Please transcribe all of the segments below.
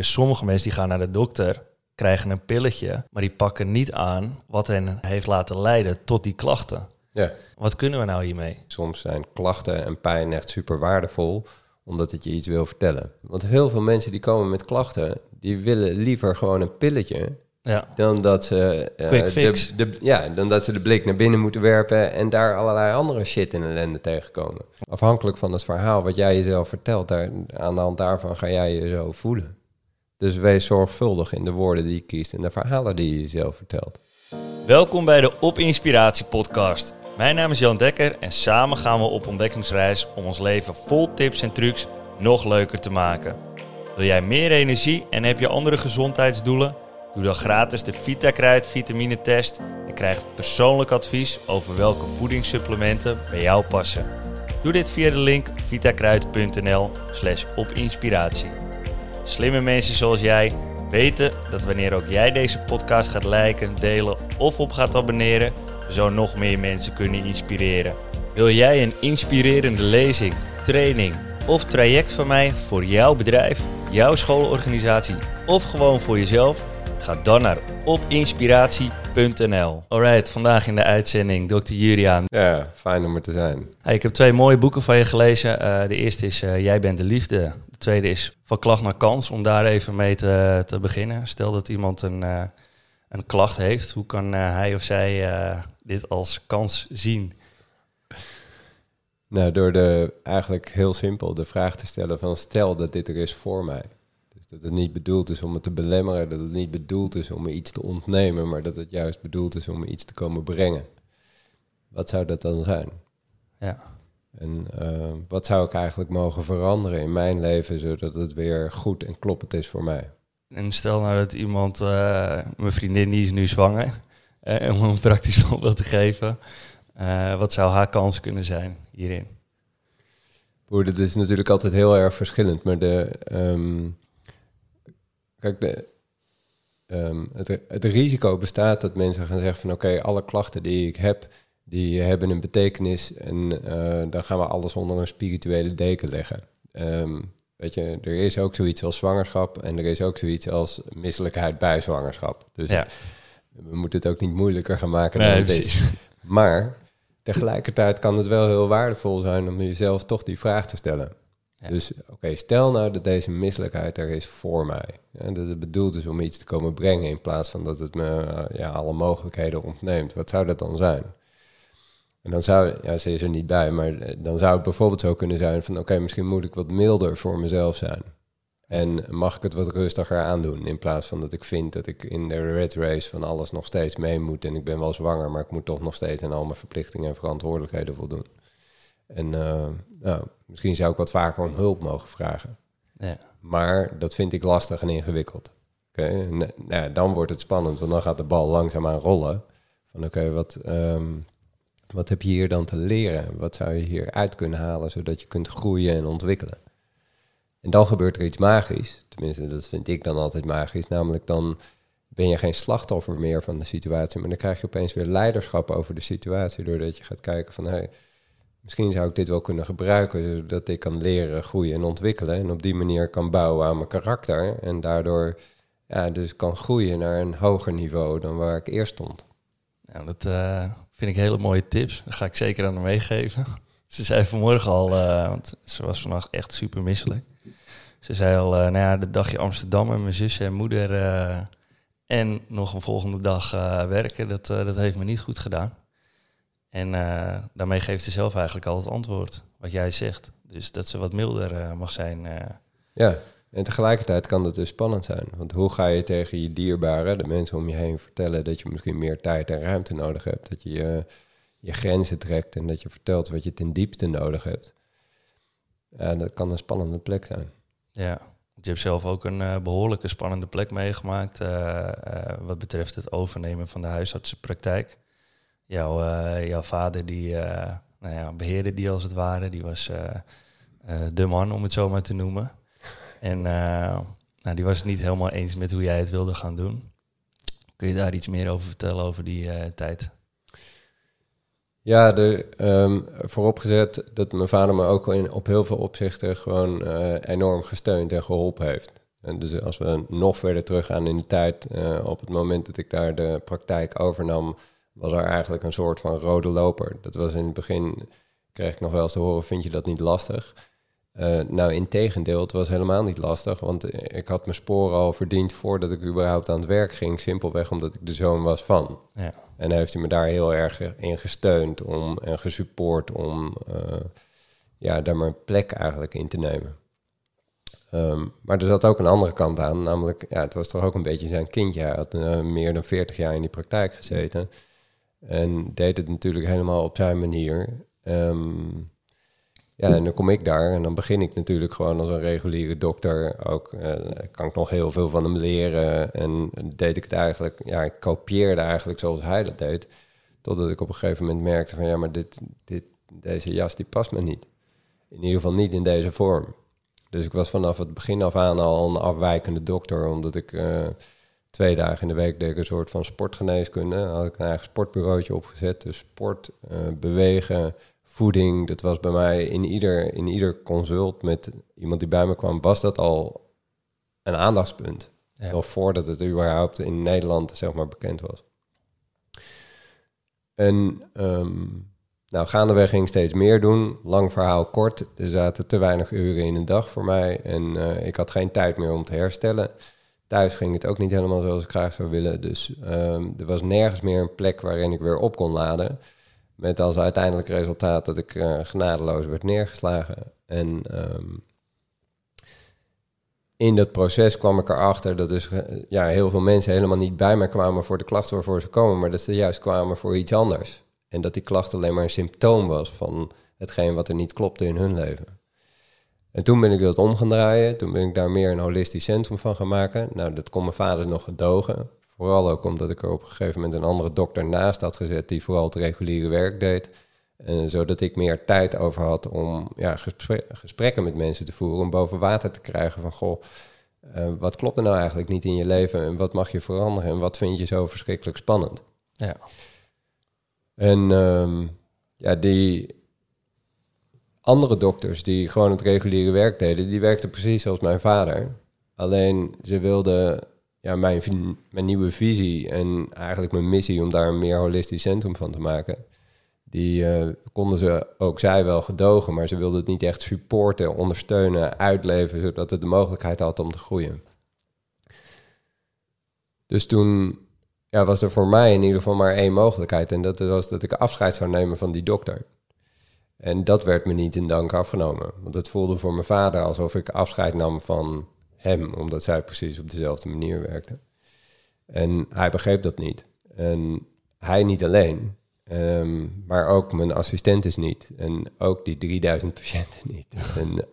Dus sommige mensen die gaan naar de dokter, krijgen een pilletje, maar die pakken niet aan wat hen heeft laten leiden tot die klachten. Ja. Wat kunnen we nou hiermee? Soms zijn klachten en pijn echt super waardevol, omdat het je iets wil vertellen. Want heel veel mensen die komen met klachten, die willen liever gewoon een pilletje Ja, dan dat ze, eh, de, ja, dan dat ze de blik naar binnen moeten werpen en daar allerlei andere shit en ellende tegenkomen. Afhankelijk van het verhaal wat jij jezelf vertelt, daar, aan de hand daarvan ga jij je zo voelen. Dus wees zorgvuldig in de woorden die je kiest en de verhalen die je jezelf vertelt. Welkom bij de Op Inspiratie podcast. Mijn naam is Jan Dekker en samen gaan we op ontdekkingsreis om ons leven vol tips en trucs nog leuker te maken. Wil jij meer energie en heb je andere gezondheidsdoelen? Doe dan gratis de VitaKruid vitamine test en krijg persoonlijk advies over welke voedingssupplementen bij jou passen. Doe dit via de link vitakruid.nl slash opinspiratie. Slimme mensen zoals jij weten dat wanneer ook jij deze podcast gaat liken, delen of op gaat abonneren, zo nog meer mensen kunnen inspireren. Wil jij een inspirerende lezing, training of traject van mij voor jouw bedrijf, jouw schoolorganisatie of gewoon voor jezelf? Ga dan naar opinspiratie.nl. Alright, vandaag in de uitzending Dr. Juriaan. Ja, fijn om er te zijn. Hey, ik heb twee mooie boeken van je gelezen. Eh, de eerste is eh, Jij bent de liefde. De tweede is Van klacht naar kans. Om daar even mee te, te beginnen. Stel dat iemand een, eh, een klacht heeft. Hoe kan eh, hij of zij eh, dit als kans zien? Nou, door de, eigenlijk heel simpel de vraag te stellen van stel dat dit er is voor mij. Dus dat het niet bedoeld is om me te belemmeren, dat het niet bedoeld is om me iets te ontnemen, maar dat het juist bedoeld is om me iets te komen brengen. Wat zou dat dan zijn? Ja. En eh, wat zou ik eigenlijk mogen veranderen in mijn leven, zodat het weer goed en kloppend is voor mij? En stel nou dat iemand, eh, mijn vriendin die is nu zwanger. eh, om een praktisch voorbeeld te geven. Wat zou haar kans kunnen zijn hierin? Boer, dat is natuurlijk altijd heel erg verschillend, maar de, ehm, kijk, de, ehm, het, het risico bestaat dat mensen gaan zeggen van oké, alle klachten die ik heb, die hebben een betekenis en eh, dan gaan we alles onder een spirituele deken leggen. Ehm, weet je, er is ook zoiets als zwangerschap en er is ook zoiets als misselijkheid bij zwangerschap. Dus Ja, we moeten het ook niet moeilijker gaan maken Nee, dan het is. Maar tegelijkertijd kan het wel heel waardevol zijn om jezelf toch die vraag te stellen. Ja. Dus oké, stel nou dat deze misselijkheid er is voor mij. En dat het bedoeld is om iets te komen brengen in plaats van dat het me eh, ja, alle mogelijkheden ontneemt. Wat zou dat dan zijn? En dan zou, ja, ze is er niet bij, maar eh, dan zou het bijvoorbeeld zo kunnen zijn van oké, misschien moet ik wat milder voor mezelf zijn. En mag ik het wat rustiger aandoen in plaats van dat ik vind dat ik in de red race van alles nog steeds mee moet. En ik ben wel zwanger, maar ik moet toch nog steeds aan al mijn verplichtingen en verantwoordelijkheden voldoen. En eh, nou, misschien zou ik wat vaker om hulp mogen vragen. ja. Maar dat vind ik lastig en ingewikkeld. Oké, en, nou dan wordt het spannend, want dan gaat de bal langzaamaan rollen. Van oké, wat, ehm, wat heb je hier dan te leren? Wat zou je hier uit kunnen halen, zodat je kunt groeien en ontwikkelen? En dan gebeurt er iets magisch. Tenminste, dat vind ik dan altijd magisch. Namelijk dan ben je geen slachtoffer meer van de situatie, maar dan krijg je opeens weer leiderschap over de situatie, doordat je gaat kijken van, hey, misschien zou ik dit wel kunnen gebruiken, zodat ik kan leren, groeien en ontwikkelen. En op die manier kan bouwen aan mijn karakter en daardoor ja, dus kan groeien naar een hoger niveau dan waar ik eerst stond. Ja, dat eh, vind ik hele mooie tips. Ga ik zeker aan haar meegeven. Ze zei vanmorgen al, eh, want ze was vannacht echt super misselijk. Ze zei al, eh, nou ja, de dagje Amsterdam en mijn zus en moeder eh, en nog een volgende dag werken, dat, dat heeft me niet goed gedaan. En daarmee geeft ze zelf eigenlijk al het antwoord, wat jij zegt. Dus dat ze wat milder mag zijn. Ja, en tegelijkertijd kan dat dus spannend zijn. Want hoe ga je tegen je dierbaren, de mensen om je heen, vertellen dat je misschien meer tijd en ruimte nodig hebt? Dat je je, je grenzen trekt en dat je vertelt wat je ten diepste nodig hebt. Ja, dat kan een spannende plek zijn. Ja, je hebt zelf ook een eh, behoorlijke spannende plek meegemaakt eh, eh, wat betreft het overnemen van de huisartsenpraktijk. Jouw, jouw vader die nou ja, beheerde die als het ware, die was de man om het zo maar te noemen. En eh, nou, die was het niet helemaal eens met hoe jij het wilde gaan doen. Kun je daar iets meer over vertellen over die eh, tijd? Ja, er, ehm, vooropgezet dat mijn vader me ook in, op heel veel opzichten gewoon eh, enorm gesteund en geholpen heeft. En dus als we nog verder teruggaan in de tijd, op het moment dat ik daar de praktijk overnam, was er eigenlijk een soort van rode loper. Dat was in het begin, kreeg ik nog wel eens te horen, vind je dat niet lastig? Uh, nou, in tegendeel, het was helemaal niet lastig, want ik had mijn sporen al verdiend voordat ik überhaupt aan het werk ging, simpelweg omdat ik de zoon was van. Ja. En heeft hij me daar heel erg in gesteund om, en gesupport om uh, ja, daar mijn plek eigenlijk in te nemen. Um, maar er zat ook een andere kant aan, namelijk, ja, het was toch ook een beetje zijn kindje. Hij had uh, meer dan 40 jaar in die praktijk gezeten en deed het natuurlijk helemaal op zijn manier. Um, ja, en dan kom ik daar en dan begin ik natuurlijk gewoon als een reguliere dokter. Ook uh, kan ik nog heel veel van hem leren. En deed ik het eigenlijk, ja, ik kopieerde eigenlijk zoals hij dat deed. Totdat ik op een gegeven moment merkte van ja, maar dit, dit, deze jas die past me niet. In ieder geval niet in deze vorm. Dus ik was vanaf het begin af aan al een afwijkende dokter, omdat ik uh, twee dagen in de week deed een soort van sportgeneeskunde. had ik een eigen sportbureautje opgezet. Dus sport, uh, bewegen, voeding, dat was bij mij in ieder, in ieder consult met iemand die bij me kwam, was dat al een aandachtspunt. Ja. Voordat het überhaupt in Nederland zeg maar bekend was. En um, nou, gaandeweg ging ik steeds meer doen. Lang verhaal kort. Er zaten te weinig uren in een dag voor mij. En uh, ik had geen tijd meer om te herstellen. Thuis ging het ook niet helemaal zoals ik graag zou willen. Dus um, er was nergens meer een plek waarin ik weer op kon laden. Met als uiteindelijk resultaat dat ik uh, genadeloos werd neergeslagen. En um, in dat proces kwam ik erachter dat dus ja, heel veel mensen helemaal niet bij mij kwamen voor de klachten waarvoor ze komen, maar dat ze juist kwamen voor iets anders. En dat die klacht alleen maar een symptoom was van hetgeen wat er niet klopte in hun leven. En toen ben ik dat om gaan draaien. Toen ben ik daar meer een holistisch centrum van gaan maken. Nou, dat kon mijn vader nog gedogen. Vooral ook omdat ik er op een gegeven moment een andere dokter naast had gezet die vooral het reguliere werk deed. En zodat ik meer tijd over had om ja, gesprekken met mensen te voeren, om boven water te krijgen van goh, uh, wat klopt er nou eigenlijk niet in je leven en wat mag je veranderen en wat vind je zo verschrikkelijk spannend. Ja. En um, ja, die andere dokters die gewoon het reguliere werk deden, die werkten precies zoals mijn vader. Alleen ze wilden ja, mijn, mijn nieuwe visie en eigenlijk mijn missie om daar een meer holistisch centrum van te maken. Die uh, konden ze ook zij wel gedogen, maar ze wilden het niet echt supporten, ondersteunen, uitleven, zodat het de mogelijkheid had om te groeien. Dus toen ja, was er voor mij in ieder geval maar één mogelijkheid. En dat was dat ik afscheid zou nemen van die dokter. En dat werd me niet in dank afgenomen. Want het voelde voor mijn vader alsof ik afscheid nam van hem, omdat zij precies op dezelfde manier werkte. En hij begreep dat niet. En hij niet alleen, ehm, maar ook mijn assistent is niet. En ook die 3000 patiënten niet. en,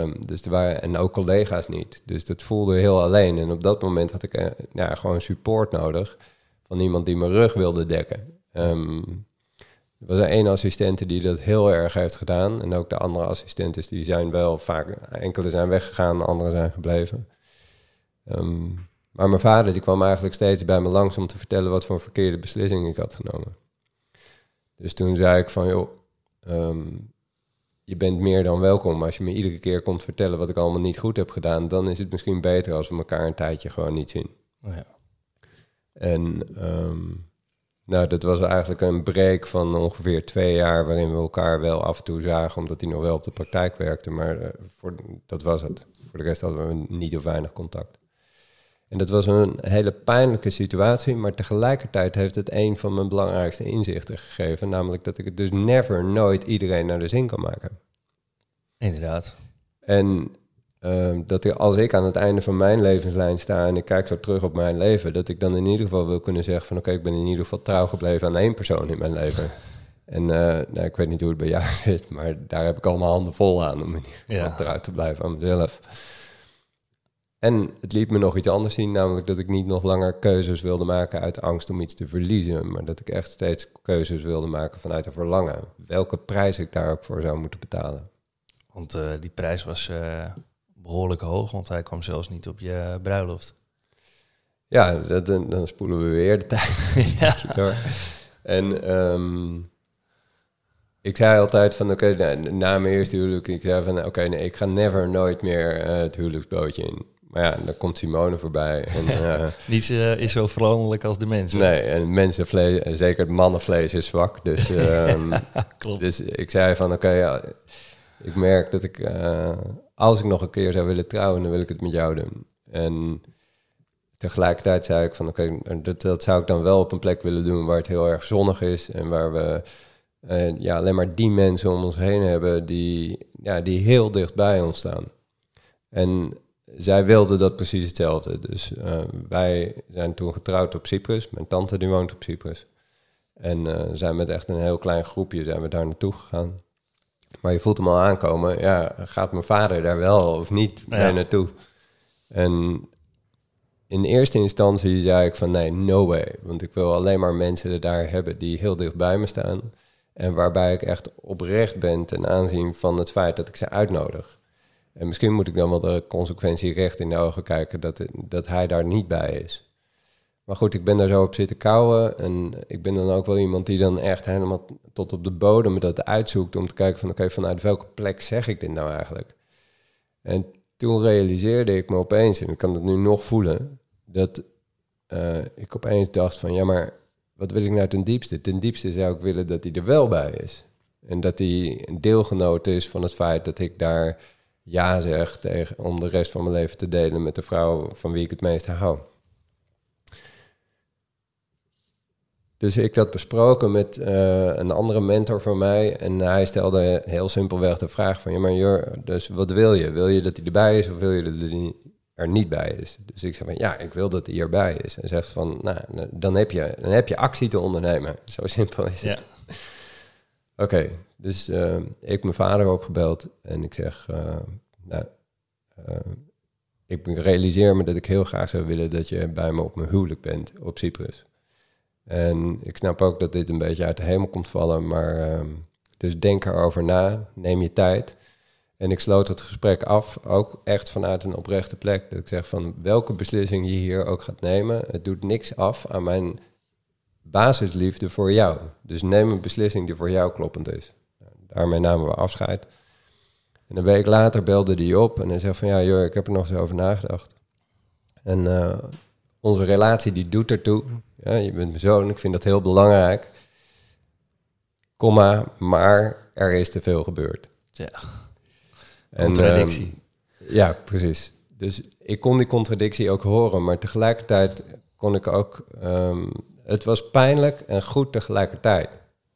um, dus er waren, en ook collega's niet. Dus dat voelde heel alleen. En op dat moment had ik uh, ja, gewoon support nodig van iemand die mijn rug wilde dekken. Um, er was één assistente die dat heel erg heeft gedaan. En ook de andere assistenten die zijn wel vaak... Enkele zijn weggegaan, andere zijn gebleven. Um, maar mijn vader die kwam eigenlijk steeds bij me langs om te vertellen wat voor verkeerde beslissing ik had genomen. Dus toen zei ik van, joh, um, je bent meer dan welkom. Als je me iedere keer komt vertellen wat ik allemaal niet goed heb gedaan, dan is het misschien beter als we elkaar een tijdje gewoon niet zien. Oh ja. En um, nou, dat was eigenlijk een break van ongeveer twee jaar waarin we elkaar wel af en toe zagen, omdat hij nog wel op de praktijk werkte. Maar uh, voor, dat was het. Voor de rest hadden we niet of weinig contact. En dat was een hele pijnlijke situatie, maar tegelijkertijd heeft het een van mijn belangrijkste inzichten gegeven, namelijk dat ik het dus never, nooit iedereen naar de zin kan maken. Inderdaad. En uh, dat ik, als ik aan het einde van mijn levenslijn sta en ik kijk zo terug op mijn leven, dat ik dan in ieder geval wil kunnen zeggen van oké, ik ben in ieder geval trouw gebleven aan één persoon in mijn leven. En uh, nou, ik weet niet hoe het bij jou zit, maar daar heb ik allemaal handen vol aan om in ieder geval trouw te blijven aan mezelf. En het liet me nog iets anders zien, namelijk dat ik niet nog langer keuzes wilde maken uit angst om iets te verliezen, maar dat ik echt steeds keuzes wilde maken vanuit een verlangen. Welke prijs ik daar ook voor zou moeten betalen. Want uh, die prijs was uh, behoorlijk hoog, want hij kwam zelfs niet op je bruiloft. Ja, dat, dan spoelen we weer de tijd ja. door. En um, ik zei altijd van, oké, okay, na, mijn eerste huwelijk, ik zei van, oké, okay, nee, ik ga never nooit meer uh, het huwelijksbootje in. Maar ja, dan komt Simone voorbij. En, uh, Niets uh, is zo veranderlijk als de mensen. Nee, en mensenvlees, en zeker het mannenvlees is zwak. Dus, um, Klopt. dus ik zei van, oké, okay, ja, ik merk dat ik, als ik nog een keer zou willen trouwen, dan wil ik het met jou doen. En tegelijkertijd zei ik van, oké, okay, dat, zou ik dan wel op een plek willen doen waar het heel erg zonnig is en waar we uh, ja, alleen maar die mensen om ons heen hebben die, ja, die heel dicht bij ons staan. En zij wilde dat precies hetzelfde. Dus uh, wij zijn toen getrouwd op Cyprus. Mijn tante die woont op Cyprus. En uh, zijn met echt een heel klein groepje zijn we daar naartoe gegaan. Maar je voelt hem al aankomen. Ja, gaat mijn vader daar wel of niet ja. mee naartoe? En in eerste instantie zei ik van nee, no way. Want ik wil alleen maar mensen daar hebben die heel dicht bij me staan. En waarbij ik echt oprecht ben ten aanzien van het feit dat ik ze uitnodig. En misschien moet ik dan wel de consequentie recht in de ogen kijken dat, dat hij daar niet bij is. Maar goed, ik ben daar zo op zitten kouwen. En ik ben dan ook wel iemand die dan echt helemaal tot op de bodem dat uitzoekt. Om te kijken van oké, vanuit welke plek zeg ik dit nou eigenlijk? En toen realiseerde ik me opeens, en ik kan het nu nog voelen, dat uh, ik opeens dacht van ja, maar wat wil ik nou ten diepste? Ten diepste zou ik willen dat hij er wel bij is. En dat hij een deelgenoot is van het feit dat ik daar ja zeg tegen, om de rest van mijn leven te delen met de vrouw van wie ik het meest hou. Dus ik had besproken met uh, een andere mentor van mij en hij stelde heel simpelweg de vraag van, ja maar Jur, dus wat wil je? Wil je dat hij erbij is of wil je dat hij er niet bij is? Dus ik zei van, ja, ik wil dat hij erbij is. En zegt van, nou, dan heb je, dan heb je actie te ondernemen. Zo simpel is het. Ja. Oké, okay, dus uh, ik heb mijn vader opgebeld en ik zeg, uh, nou, uh, ik realiseer me dat ik heel graag zou willen dat je bij me op mijn huwelijk bent op Cyprus. En ik snap ook dat dit een beetje uit de hemel komt vallen, maar uh, dus denk erover na, neem je tijd. En ik sloot het gesprek af, ook echt vanuit een oprechte plek. Dat ik zeg van welke beslissing je hier ook gaat nemen, het doet niks af aan mijn basisliefde voor jou. Dus neem een beslissing die voor jou kloppend is. Daarmee namen we afscheid. En een week later belde hij op en hij zei van ja, joh, ik heb er nog eens over nagedacht. En uh, onze relatie die doet ertoe. Ja, je bent mijn zoon, ik vind dat heel belangrijk. Komma, maar er is te veel gebeurd. Ja. En, Contradictie. Uh, ja, precies. Dus ik kon die contradictie ook horen, maar tegelijkertijd kon ik ook. Um, het was pijnlijk en goed tegelijkertijd.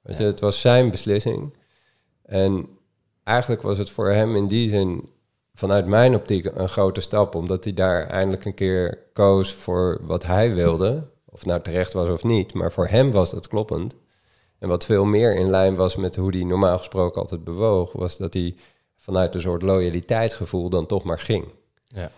Weet je, het was zijn beslissing. En eigenlijk was het voor hem in die zin vanuit mijn optiek een grote stap, omdat hij daar eindelijk een keer koos voor wat hij wilde. Of nou terecht was of niet, maar voor hem was dat kloppend. En wat veel meer in lijn was met hoe hij normaal gesproken altijd bewoog, was dat hij vanuit een soort loyaliteitsgevoel dan toch maar ging. Ja.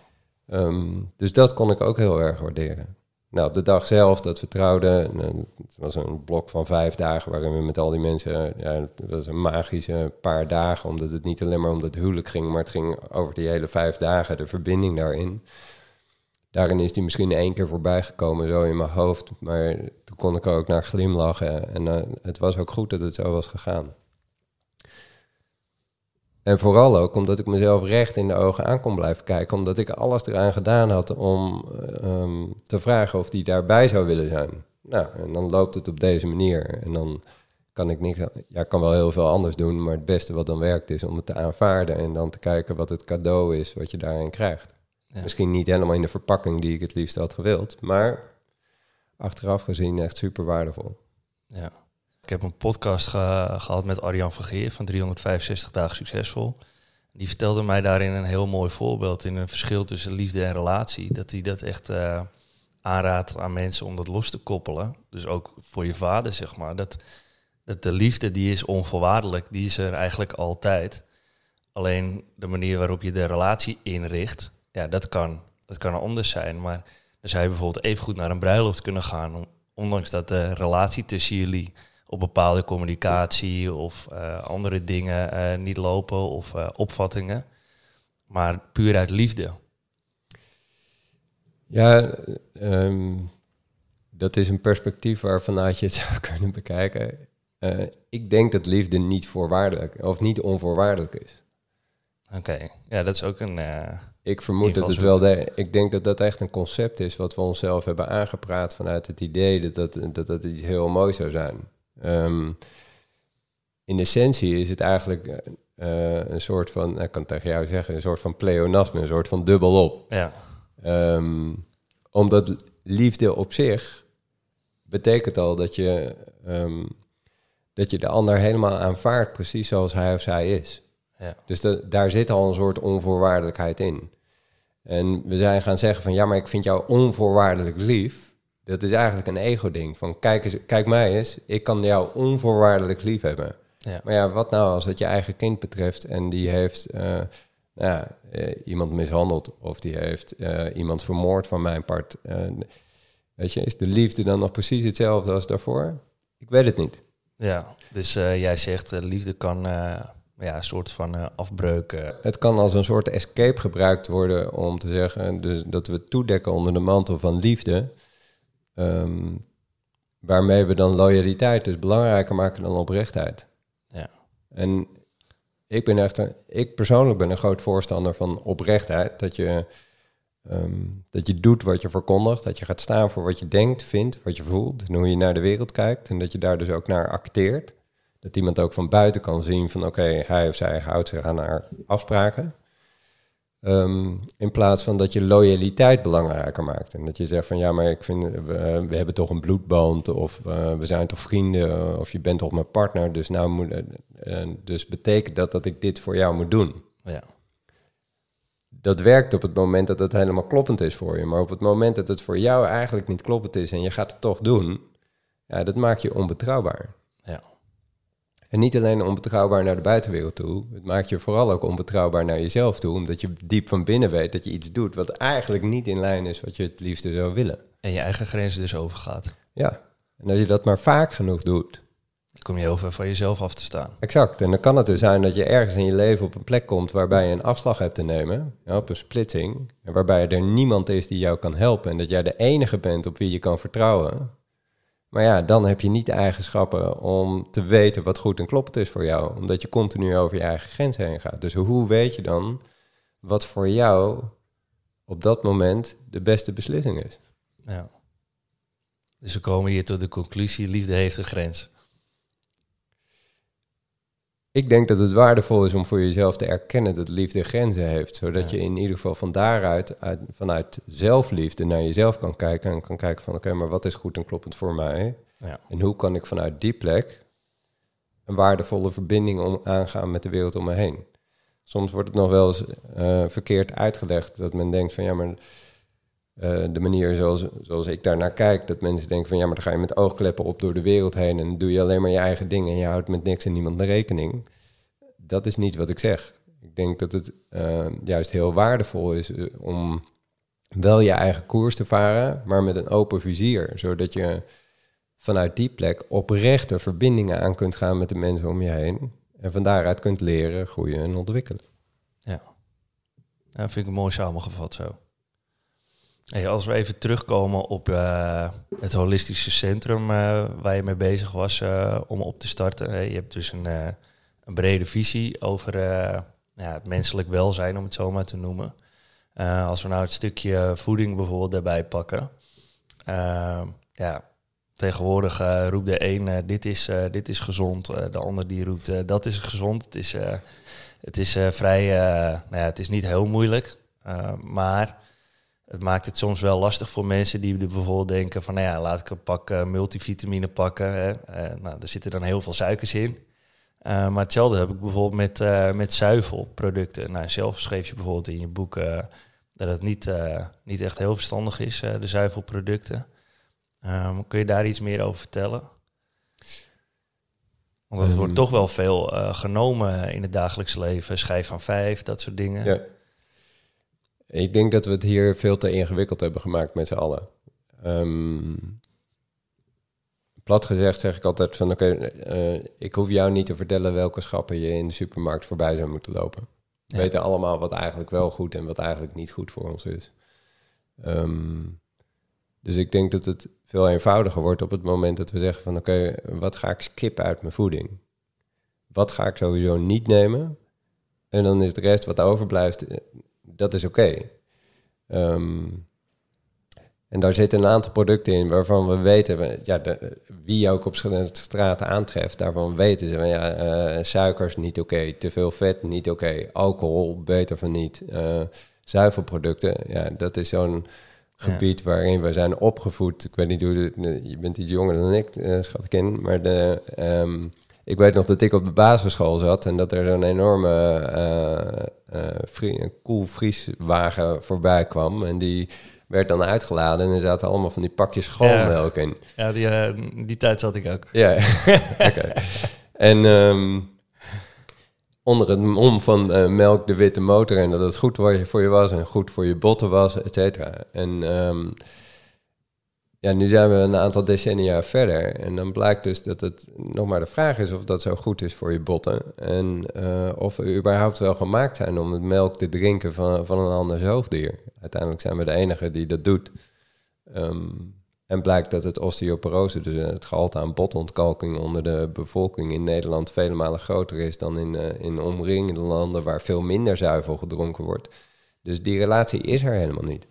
Um, dus dat kon ik ook heel erg waarderen. Nou, op de dag zelf dat we trouwden, het was een blok van vijf dagen waarin we met al die mensen, ja, het was een magische paar dagen, omdat het niet alleen maar om het huwelijk ging, maar het ging over die hele vijf dagen, de verbinding daarin. Daarin is die misschien één keer voorbij gekomen, zo in mijn hoofd, maar toen kon ik ook naar glimlachen en uh, het was ook goed dat het zo was gegaan. En vooral ook omdat ik mezelf recht in de ogen aan kon blijven kijken. Omdat ik alles eraan gedaan had om um, te vragen of die daarbij zou willen zijn. Nou, en dan loopt het op deze manier. En dan kan ik niet, ja, kan wel heel veel anders doen. Maar het beste wat dan werkt is om het te aanvaarden. En dan te kijken wat het cadeau is wat je daarin krijgt. Ja. Misschien niet helemaal in de verpakking die ik het liefst had gewild. Maar achteraf gezien echt super waardevol. Ja. Ik heb een podcast ge gehad met Arjan van Geer van 365 dagen succesvol. Die vertelde mij daarin een heel mooi voorbeeld in een verschil tussen liefde en relatie. Dat hij dat echt uh, aanraadt aan mensen om dat los te koppelen. Dus ook voor je vader, zeg maar. Dat, dat de liefde die is onvoorwaardelijk, die is er eigenlijk altijd. Alleen de manier waarop je de relatie inricht, ja, dat kan, dat kan anders zijn. Maar dan zou je bijvoorbeeld even goed naar een bruiloft kunnen gaan, ondanks dat de relatie tussen jullie op bepaalde communicatie of uh, andere dingen uh, niet lopen of uh, opvattingen, maar puur uit liefde. Ja, um, dat is een perspectief waarvanuit je het zou kunnen bekijken. ik denk dat liefde niet voorwaardelijk of niet onvoorwaardelijk is. Oké, okay. ja, dat is ook een ik vermoed dat het wel... De, ik denk dat dat echt een concept is wat we onszelf hebben aangepraat vanuit het idee dat dat, dat, dat iets heel mooi zou zijn. Ehm, in essentie is het eigenlijk uh, een soort van, ik kan tegen jou zeggen, een soort van pleonasme, een soort van dubbelop. Ja. Um, omdat liefde op zich betekent al dat je, um, dat je de ander helemaal aanvaardt, precies zoals hij of zij is. Ja. Dus de, daar zit al een soort onvoorwaardelijkheid in. En we zijn gaan zeggen van ja, maar ik vind jou onvoorwaardelijk lief. Dat is eigenlijk een ego-ding. Van kijk, eens, kijk mij eens, ik kan jou onvoorwaardelijk lief hebben. Ja. Maar ja, wat nou als het je eigen kind betreft en die heeft uh, nou ja, uh, iemand mishandeld of die heeft uh, iemand vermoord van mijn part. weet je, is de liefde dan nog precies hetzelfde als daarvoor? Ik weet het niet. Ja, dus jij zegt liefde kan ja, een soort van afbreuk. Het kan als een soort escape gebruikt worden om te zeggen dus dat we toedekken onder de mantel van liefde. Um, waarmee we dan loyaliteit dus belangrijker maken dan oprechtheid. Ja. En ik ben echt, een, ik persoonlijk ben een groot voorstander van oprechtheid. Dat je, um, dat je doet wat je verkondigt. Dat je gaat staan voor wat je denkt, vindt, wat je voelt. En hoe je naar de wereld kijkt. En dat je daar dus ook naar acteert. Dat iemand ook van buiten kan zien van oké, okay, hij of zij houdt zich aan haar afspraken. Um, in plaats van dat je loyaliteit belangrijker maakt. En dat je zegt van ja, maar ik vind, we, we hebben toch een bloedband. Of uh, we zijn toch vrienden. Of je bent toch mijn partner. Dus nou moet. Uh, dus betekent dat dat ik dit voor jou moet doen. Ja. Dat werkt op het moment dat het helemaal kloppend is voor je. Maar op het moment dat het voor jou eigenlijk niet kloppend is en je gaat het toch doen, ja, dat maakt je onbetrouwbaar. En niet alleen onbetrouwbaar naar de buitenwereld toe, het maakt je vooral ook onbetrouwbaar naar jezelf toe, omdat je diep van binnen weet dat je iets doet wat eigenlijk niet in lijn is wat je het liefste zou willen. En je eigen grenzen dus overgaat. Ja, en als je dat maar vaak genoeg doet, dan kom je heel ver van jezelf af te staan. Exact, en dan kan het dus zijn dat je ergens in je leven op een plek komt waarbij je een afslag hebt te nemen, ja, op een splitsing, en waarbij er niemand is die jou kan helpen en dat jij de enige bent op wie je kan vertrouwen. Maar ja, dan heb je niet de eigenschappen om te weten wat goed en kloppend is voor jou. Omdat je continu over je eigen grens heen gaat. Dus hoe weet je dan wat voor jou op dat moment de beste beslissing is? Ja. Dus we komen hier tot de conclusie, liefde heeft een grens. Ik denk dat het waardevol is om voor jezelf te erkennen dat liefde grenzen heeft. Zodat ja. je in ieder geval van daaruit, uit, vanuit zelfliefde naar jezelf kan kijken. En kan kijken van oké, maar wat is goed en kloppend voor mij? Ja. En hoe kan ik vanuit die plek een waardevolle verbinding om, aangaan met de wereld om me heen? Soms wordt het nog wel eens uh, verkeerd uitgelegd. Dat men denkt van ja, maar uh, de manier zoals, zoals ik daar naar kijk, dat mensen denken van ja, maar dan ga je met oogkleppen op door de wereld heen en doe je alleen maar je eigen dingen en je houdt met niks en niemand de rekening. Dat is niet wat ik zeg. Ik denk dat het uh, juist heel waardevol is uh, om wel je eigen koers te varen, maar met een open vizier, zodat je vanuit die plek oprechte verbindingen aan kunt gaan met de mensen om je heen en van daaruit kunt leren, groeien en ontwikkelen. Ja, dat vind ik mooi samengevat zo. Als we even terugkomen op uh, het holistische centrum uh, waar je mee bezig was uh, om op te starten. Je hebt dus een, een brede visie over ja, het menselijk welzijn, om het zo maar te noemen. als we nou het stukje voeding bijvoorbeeld daarbij pakken. ja, tegenwoordig roept de een dit, is, dit is gezond, de ander die roept dat is gezond. Het is, het is vrij, nou ja, het is niet heel moeilijk, maar het maakt het soms wel lastig voor mensen die bijvoorbeeld denken van, nou ja, laat ik een pak uh, multivitamine pakken. Hè. Uh, nou, er zitten dan heel veel suikers in. Uh, maar hetzelfde heb ik bijvoorbeeld met, met zuivelproducten. Nou, zelf schreef je bijvoorbeeld in je boek dat het niet, niet echt heel verstandig is, de zuivelproducten. Um, kun je daar iets meer over vertellen? Want het um, wordt toch wel veel genomen in het dagelijks leven. Schijf van vijf, dat soort dingen. Ja. Ik denk dat we het hier veel te ingewikkeld hebben gemaakt met z'n allen. Um, plat gezegd zeg ik altijd van oké, okay, uh, ik hoef jou niet te vertellen welke schappen je in de supermarkt voorbij zou moeten lopen. We ja. weten allemaal wat eigenlijk wel goed en wat eigenlijk niet goed voor ons is. Um, dus ik denk dat het veel eenvoudiger wordt op het moment dat we zeggen van oké, okay, wat ga ik skippen uit mijn voeding? Wat ga ik sowieso niet nemen? En dan is de rest wat overblijft, dat is oké. Ehm, en daar zitten een aantal producten in waarvan we weten, ja, de, wie ook op straat aantreft, daarvan weten ze, ja, uh, suikers niet oké, te veel vet niet oké, alcohol beter van niet, uh, zuivelproducten, ja, dat is zo'n gebied waarin we zijn opgevoed. Ik weet niet hoe, de, je bent iets jonger dan ik, uh, schat ik in, maar de, um, ik weet nog dat ik op de basisschool zat en dat er zo'n enorme uh, koelvrieswagen voorbij kwam en die werd dan uitgeladen en er zaten allemaal van die pakjes schoolmelk in. Ja, die, uh, die tijd zat ik ook. Ja, oké. En um, onder het mom van uh, melk de witte motor en dat het goed voor je was en goed voor je botten was, et cetera. En um, ja, nu zijn we een aantal decennia verder. En dan blijkt dus dat het nog maar de vraag is of dat zo goed is voor je botten. En uh, of we überhaupt wel gemaakt zijn om het melk te drinken van, van een ander zoogdier. Uiteindelijk zijn we de enige die dat doet. Um, en blijkt dat het osteoporose, dus het gehalte aan botontkalking onder de bevolking in Nederland vele malen groter is dan in, uh, in omringende landen waar veel minder zuivel gedronken wordt. Dus die relatie is er helemaal niet.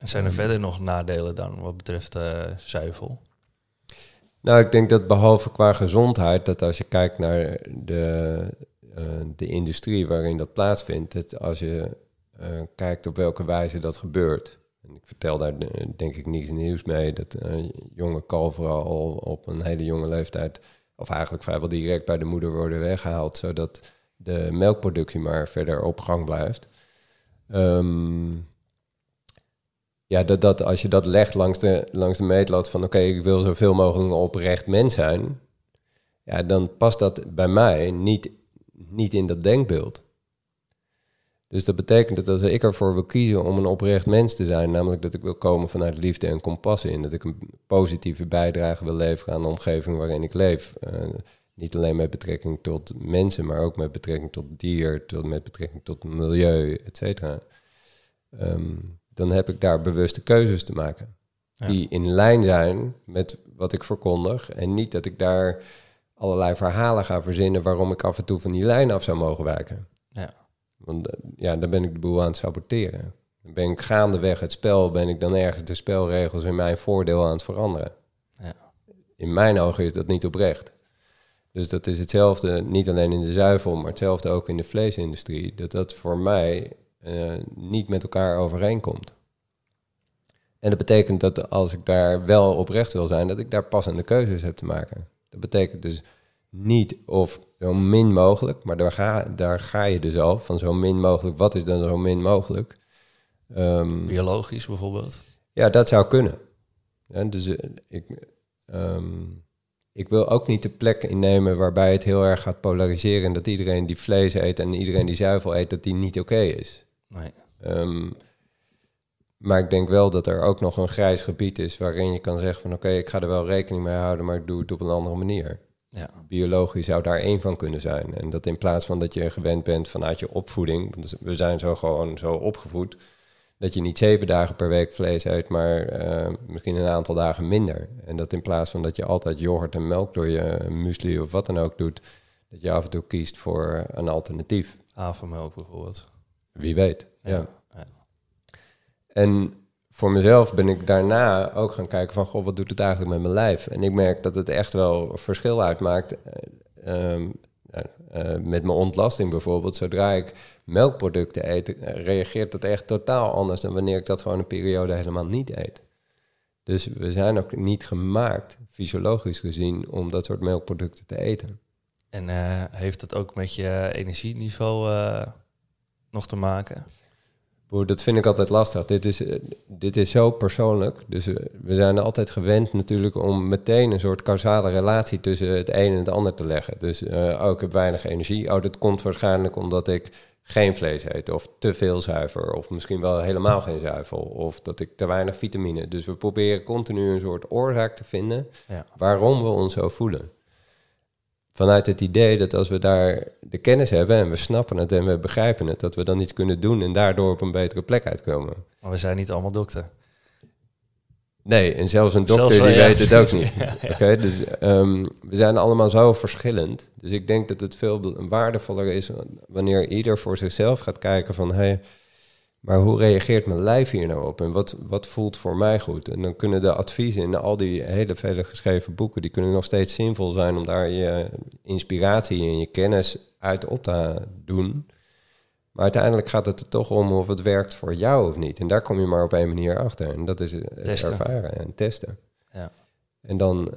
En zijn er verder nog nadelen dan wat betreft uh, zuivel? Nou, ik denk dat behalve qua gezondheid, dat als je kijkt naar de, uh, de industrie waarin dat plaatsvindt, dat als je uh, kijkt op welke wijze dat gebeurt. En ik vertel daar denk ik niets nieuws mee, dat jonge kalveren al op een hele jonge leeftijd, of eigenlijk vrijwel direct bij de moeder worden weggehaald, zodat de melkproductie maar verder op gang blijft. Um, ja, dat, dat als je dat legt langs de, langs de meetlat van oké, ik wil zoveel mogelijk een oprecht mens zijn, ja, dan past dat bij mij niet, niet in dat denkbeeld. Dus dat betekent dat als ik ervoor wil kiezen om een oprecht mens te zijn, namelijk dat ik wil komen vanuit liefde en compassie en dat ik een positieve bijdrage wil leveren aan de omgeving waarin ik leef. Uh, niet alleen met betrekking tot mensen, maar ook met betrekking tot dier, tot, met betrekking tot milieu, et cetera. Um, dan heb ik daar bewuste keuzes te maken. Die in lijn zijn met wat ik verkondig. En niet dat ik daar allerlei verhalen ga verzinnen waarom ik af en toe van die lijn af zou mogen wijken. Ja. Want eh, ja, dan ben ik de boel aan het saboteren. Dan ben ik gaandeweg het spel, ben ik dan ergens de spelregels in mijn voordeel aan het veranderen. Ja. In mijn ogen is dat niet oprecht. Dus dat is hetzelfde, niet alleen in de zuivel, maar hetzelfde ook in de vleesindustrie. Dat dat voor mij uh, niet met elkaar overeenkomt. En dat betekent dat als ik daar wel oprecht wil zijn, dat ik daar passende keuzes heb te maken. Dat betekent dus niet of zo min mogelijk, maar daar ga, daar ga je dus al van zo min mogelijk. Wat is dan zo min mogelijk? Um, Biologisch bijvoorbeeld? Ja, dat zou kunnen. Ja, dus uh, ik, um, ik wil ook niet de plek innemen waarbij het heel erg gaat polariseren. En dat iedereen die vlees eet en iedereen die zuivel eet, dat die niet oké okay is. Nee. Um, maar ik denk wel dat er ook nog een grijs gebied is waarin je kan zeggen van oké, ik ga er wel rekening mee houden, maar ik doe het op een andere manier. Ja. Biologisch zou daar één van kunnen zijn. En dat in plaats van dat je gewend bent vanuit je opvoeding, want we zijn zo gewoon zo opgevoed, dat je niet zeven dagen per week vlees eet, maar uh, misschien een aantal dagen minder. En dat in plaats van dat je altijd yoghurt en melk door je muesli of wat dan ook doet, dat je af en toe kiest voor een alternatief. Havermelk bijvoorbeeld. Wie weet, ja. ja. En voor mezelf ben ik daarna ook gaan kijken van, goh, wat doet het eigenlijk met mijn lijf? En ik merk dat het echt wel verschil uitmaakt. Uh, uh, met mijn ontlasting bijvoorbeeld, zodra ik melkproducten eet, reageert dat echt totaal anders dan wanneer ik dat gewoon een periode helemaal niet eet. Dus we zijn ook niet gemaakt, fysiologisch gezien, om dat soort melkproducten te eten. En uh, heeft dat ook met je energieniveau uh, nog te maken? dat vind ik altijd lastig. Dit is, eh, dit is zo persoonlijk. Dus we zijn altijd gewend natuurlijk om meteen een soort causale relatie tussen het een en het ander te leggen. Dus uh, oh, ik heb weinig energie. Oh, dat komt waarschijnlijk omdat ik geen vlees eet of te veel zuiver of misschien wel helemaal geen zuivel of dat ik te weinig vitamine. Dus we proberen continu een soort oorzaak te vinden ja. waarom we ons zo voelen vanuit het idee dat als we daar de kennis hebben en we snappen het en we begrijpen het, dat we dan iets kunnen doen en daardoor op een betere plek uitkomen. Maar we zijn niet allemaal dokter. Nee, en zelfs een dokter die weet het ook niet. Oké, dus um, we zijn allemaal zo verschillend. Dus ik denk dat het veel waardevoller is wanneer ieder voor zichzelf gaat kijken van... Hey, Maar hoe reageert mijn lijf hier nou op? En wat, wat voelt voor mij goed? En dan kunnen de adviezen in al die hele vele geschreven boeken, die kunnen nog steeds zinvol zijn om daar je inspiratie en je kennis uit op te doen. Maar uiteindelijk gaat het er toch om of het werkt voor jou of niet. En daar kom je maar op één manier achter. En dat is het Testen. ervaren en testen. Ja. En dan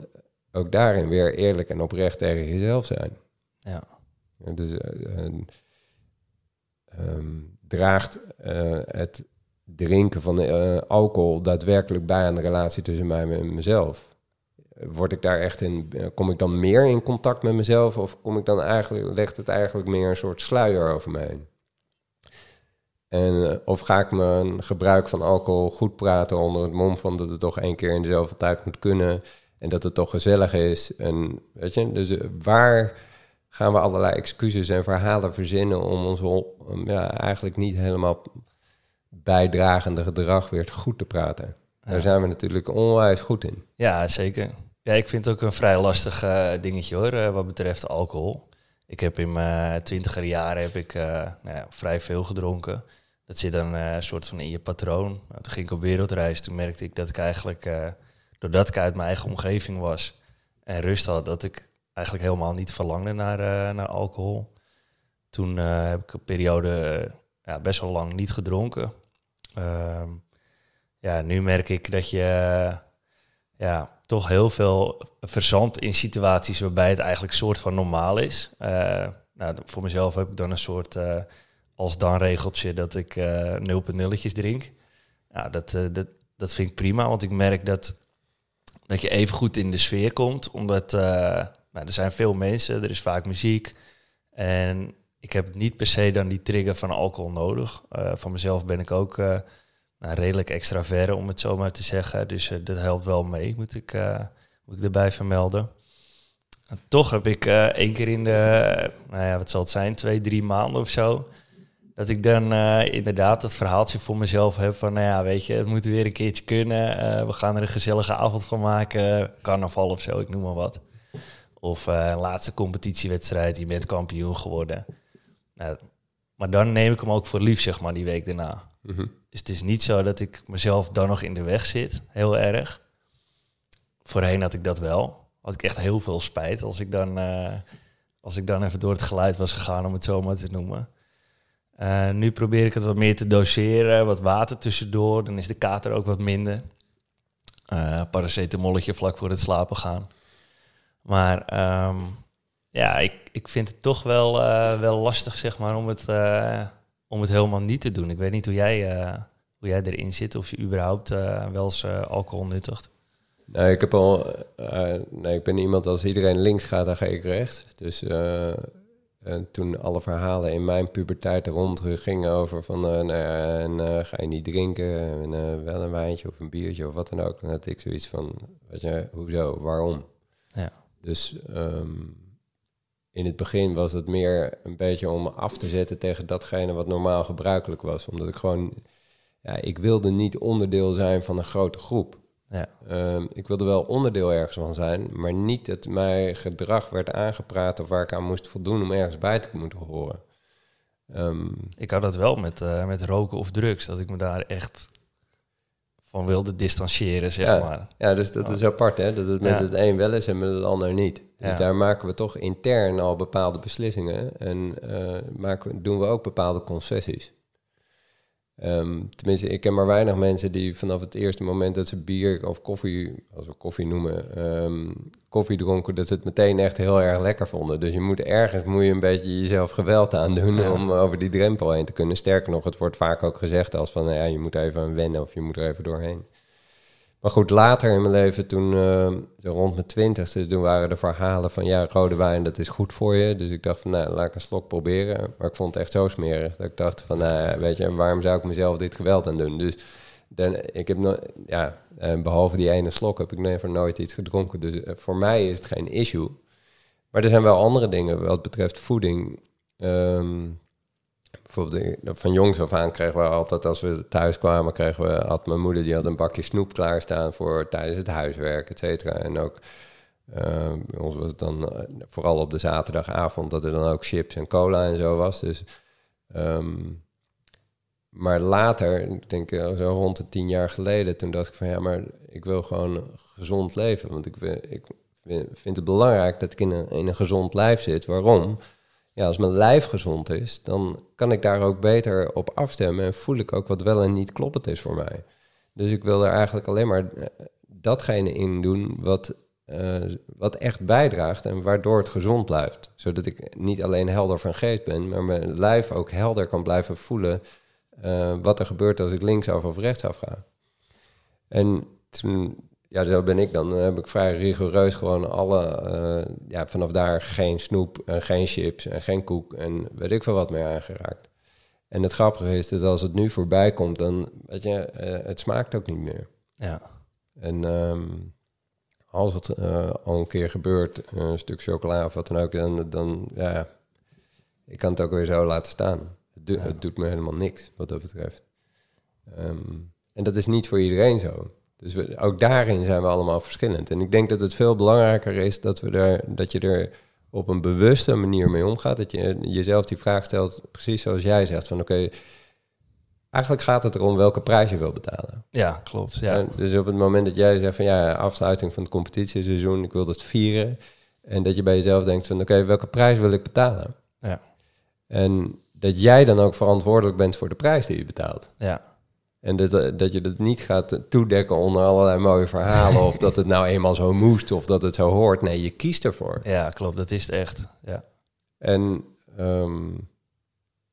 ook daarin weer eerlijk en oprecht tegen jezelf zijn. Ja. Ja, Dus eh, eh, ehm, draagt eh, het drinken van eh, alcohol daadwerkelijk bij aan de relatie tussen mij en mezelf? Word ik daar echt in, eh, kom ik dan meer in contact met mezelf of kom ik dan eigenlijk, legt het eigenlijk meer een soort sluier over me heen? En, of ga ik mijn gebruik van alcohol goed praten onder het mom van dat het toch één keer in dezelfde tijd moet kunnen en dat het toch gezellig is? En weet je, dus waar gaan we allerlei excuses en verhalen verzinnen om ons ja, eigenlijk niet helemaal bijdragende gedrag weer goed te praten? Daar zijn we natuurlijk onwijs goed in. Ja, zeker. Ja, ik vind het ook een vrij lastig eh, dingetje hoor, eh, wat betreft alcohol. Ik heb in mijn twintiger jaren heb ik, eh, nou ja, vrij veel gedronken. Dat zit dan een soort van in je patroon. Nou, toen ging ik op wereldreis. Toen merkte ik dat ik eigenlijk, doordat ik uit mijn eigen omgeving was en rust had, dat ik eigenlijk helemaal niet verlangde naar, eh, naar alcohol. Toen eh, heb ik een periode eh, best wel lang niet gedronken. Ehm, ja, nu merk ik dat je ja, toch heel veel verzandt in situaties waarbij het eigenlijk soort van normaal is. Nou, voor mezelf heb ik dan een soort eh, als dan regeltje dat ik eh 0.0'tjes drink. Ja, dat, dat, dat vind ik prima, want ik merk dat, dat je even goed in de sfeer komt. Omdat er zijn veel mensen, er is vaak muziek. En ik heb niet per se dan die trigger van alcohol nodig. Eh, van mezelf ben ik ook nou, redelijk extravert, om het zo maar te zeggen. Dus eh, dat helpt wel mee, moet ik, moet ik erbij vermelden. En toch heb ik één keer in de, nou ja, wat zal het zijn, twee, drie maanden of zo... dat ik dan inderdaad het verhaaltje voor mezelf heb van... nou ja, weet je, het moet weer een keertje kunnen. We gaan er een gezellige avond van maken. Carnaval of zo, ik noem maar wat. Of eh, een laatste competitiewedstrijd, je bent kampioen geworden. Nou, maar dan neem ik hem ook voor lief, zeg maar, die week daarna. Mhm. Dus het is niet zo dat ik mezelf dan nog in de weg zit, heel erg. Voorheen had ik dat wel. Had ik echt heel veel spijt als ik dan, eh, als ik dan even door het geluid was gegaan, om het zo maar te noemen. Eh, nu probeer ik het wat meer te doseren, wat water tussendoor. Dan is de kater ook wat minder. Paracetamolletje vlak voor het slapen gaan. Maar ehm, ja, ik, ik vind het toch wel, eh, wel lastig, zeg maar, om het, eh, om het helemaal niet te doen. Ik weet niet hoe jij, eh, hoe jij erin zit, of je überhaupt wel eens alcohol nuttigt. Nou, ik heb al. nee, ik ben iemand als iedereen links gaat, dan ga ik rechts. Dus en toen alle verhalen in mijn puberteit rond gingen over van, nou ja, en ga je niet drinken, en wel een wijntje of een biertje of wat dan ook. Dan had ik zoiets van, weet je, hoezo, waarom? Ja. Dus ehm, in het begin was het meer een beetje om me af te zetten tegen datgene wat normaal gebruikelijk was. Omdat ik gewoon, ja, ik wilde niet onderdeel zijn van een grote groep. Ja. Ehm, ik wilde wel onderdeel ergens van zijn, maar niet dat mijn gedrag werd aangepraat of waar ik aan moest voldoen om ergens bij te moeten horen. Ehm, Ik had dat wel met, eh, met roken of drugs, dat ik me daar echt van wilde distancieren, zeg Ja. maar. ja, dus dat is apart, hè? Dat het met het een wel is en met het ander niet. Dus daar maken we toch intern al bepaalde beslissingen en eh, maken, doen we ook bepaalde concessies. Ehm, tenminste, ik ken maar weinig mensen die vanaf het eerste moment dat ze bier of koffie, als we koffie noemen, ehm, koffie dronken, dat ze het meteen echt heel erg lekker vonden. Dus je moet ergens moet je een beetje jezelf geweld aandoen Ja. om over die drempel heen te kunnen. Sterker nog, het wordt vaak ook gezegd als van, nou ja, je moet even aan wennen of je moet er even doorheen. Maar goed, later in mijn leven, toen eh, zo rond mijn twintigste, toen waren de verhalen van ja, rode wijn, dat is goed voor je. Dus ik dacht van, nou, laat ik een slok proberen. Maar ik vond het echt zo smerig dat ik dacht van, nou, weet je, waarom zou ik mezelf dit geweld aan doen? Dus dan, ik heb no ja, eh, behalve die ene slok heb ik never nooit iets gedronken. Dus eh, voor mij is het geen issue. Maar er zijn wel andere dingen wat betreft voeding. Ehm, bijvoorbeeld van jongs af aan kregen we altijd, als we thuis kwamen, kregen we, had mijn moeder die had een bakje snoep klaarstaan voor tijdens het huiswerk, et cetera. En ook eh, bij ons was het dan eh, vooral op de zaterdagavond dat er dan ook chips en cola en zo was. Dus ehm, maar later, ik denk eh, zo rond de tien jaar geleden, toen dacht ik van ja, maar ik wil gewoon gezond leven. Want ik, ik vind het belangrijk dat ik in een, in een gezond lijf zit. Waarom? Ja, als mijn lijf gezond is, dan kan ik daar ook beter op afstemmen en voel ik ook wat wel en niet kloppend is voor mij. Dus ik wil er eigenlijk alleen maar eh, datgene in doen wat, uh, wat echt bijdraagt en waardoor het gezond blijft. Zodat ik niet alleen helder van geest ben, maar mijn lijf ook helder kan blijven voelen uh, wat er gebeurt als ik linksaf of rechtsaf ga. En toen, ja, zo ben ik dan. Dan heb ik vrij rigoureus gewoon alle, uh, ja, vanaf daar geen snoep en geen chips en geen koek en weet ik veel wat meer aangeraakt. En het grappige is dat als het nu voorbij komt, dan, weet je, uh, het smaakt ook niet meer. Ja. En um, als het uh, al een keer gebeurt, een stuk chocola of wat dan ook, dan, dan ja, ik kan het ook weer zo laten staan. Het, do ja. het doet me helemaal niks, wat dat betreft. Um, en dat is niet voor iedereen zo. Dus we, ook daarin zijn we allemaal verschillend. En ik denk dat het veel belangrijker is dat, we er, dat je er op een bewuste manier mee omgaat. Dat je jezelf die vraag stelt, precies zoals jij zegt, van oké, okay, eigenlijk gaat het erom welke prijs je wil betalen. Ja, klopt. Ja. En dus op het moment dat jij zegt van ja, afsluiting van het competitieseizoen, ik wil dat vieren. En dat je bij jezelf denkt van oké, okay, welke prijs wil ik betalen? Ja. En dat jij dan ook verantwoordelijk bent voor de prijs die je betaalt. Ja. En dat, dat je dat niet gaat toedekken onder allerlei mooie verhalen. of dat het nou eenmaal zo moest of dat het zo hoort. Nee, je kiest ervoor. Ja, klopt. Dat is het echt. Ja. En um,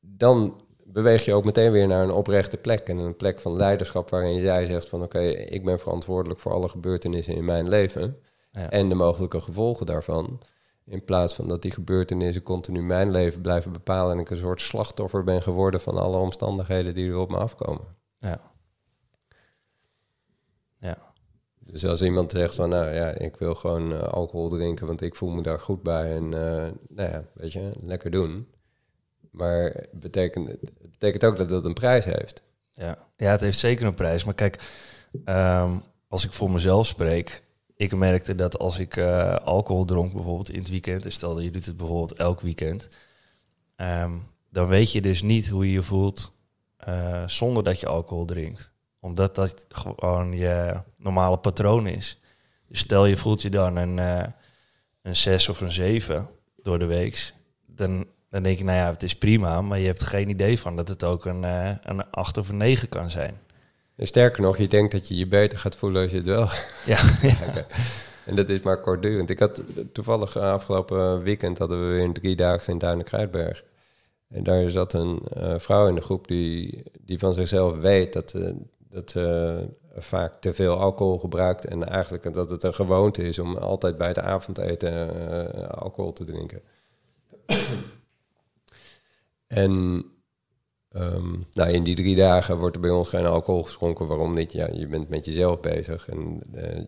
dan beweeg je ook meteen weer naar een oprechte plek. En een plek van leiderschap waarin jij zegt van oké, okay, ik ben verantwoordelijk voor alle gebeurtenissen in mijn leven. Ja. En de mogelijke gevolgen daarvan. In plaats van dat die gebeurtenissen continu mijn leven blijven bepalen. En ik een soort slachtoffer ben geworden van alle omstandigheden die er op me afkomen. Ja. Ja. Dus als iemand zegt van, nou ja, ik wil gewoon uh, alcohol drinken, want ik voel me daar goed bij en, uh, nou ja, weet je, lekker doen. Maar het betekent, het betekent ook dat dat een prijs heeft. Ja, ja het heeft zeker een prijs. Maar kijk, um, als ik voor mezelf spreek, ik merkte dat als ik uh, alcohol dronk, bijvoorbeeld in het weekend, en stel dat je doet het bijvoorbeeld elk weekend, um, dan weet je dus niet hoe je je voelt uh, zonder dat je alcohol drinkt. Omdat dat gewoon je normale patroon is. Dus stel je voelt je dan een, uh, een 6 of een 7 door de week. Dan, dan denk je, nou ja, het is prima. Maar je hebt geen idee van dat het ook een, uh, een 8 of een 9 kan zijn. En sterker nog, je denkt dat je je beter gaat voelen als je het wel... Ja, ja. okay. En dat is maar kortdurend. Ik had toevallig afgelopen weekend hadden we weer een driedaagse in Duinen-Kruidberg. En daar zat een uh, vrouw in de groep die, die van zichzelf weet dat, uh, dat uh, vaak te veel alcohol gebruikt. En eigenlijk dat het een gewoonte is om altijd bij het avondeten alcohol te drinken. en um, nou, in die drie dagen wordt er bij ons geen alcohol geschonken. Waarom niet? Ja, je bent met jezelf bezig en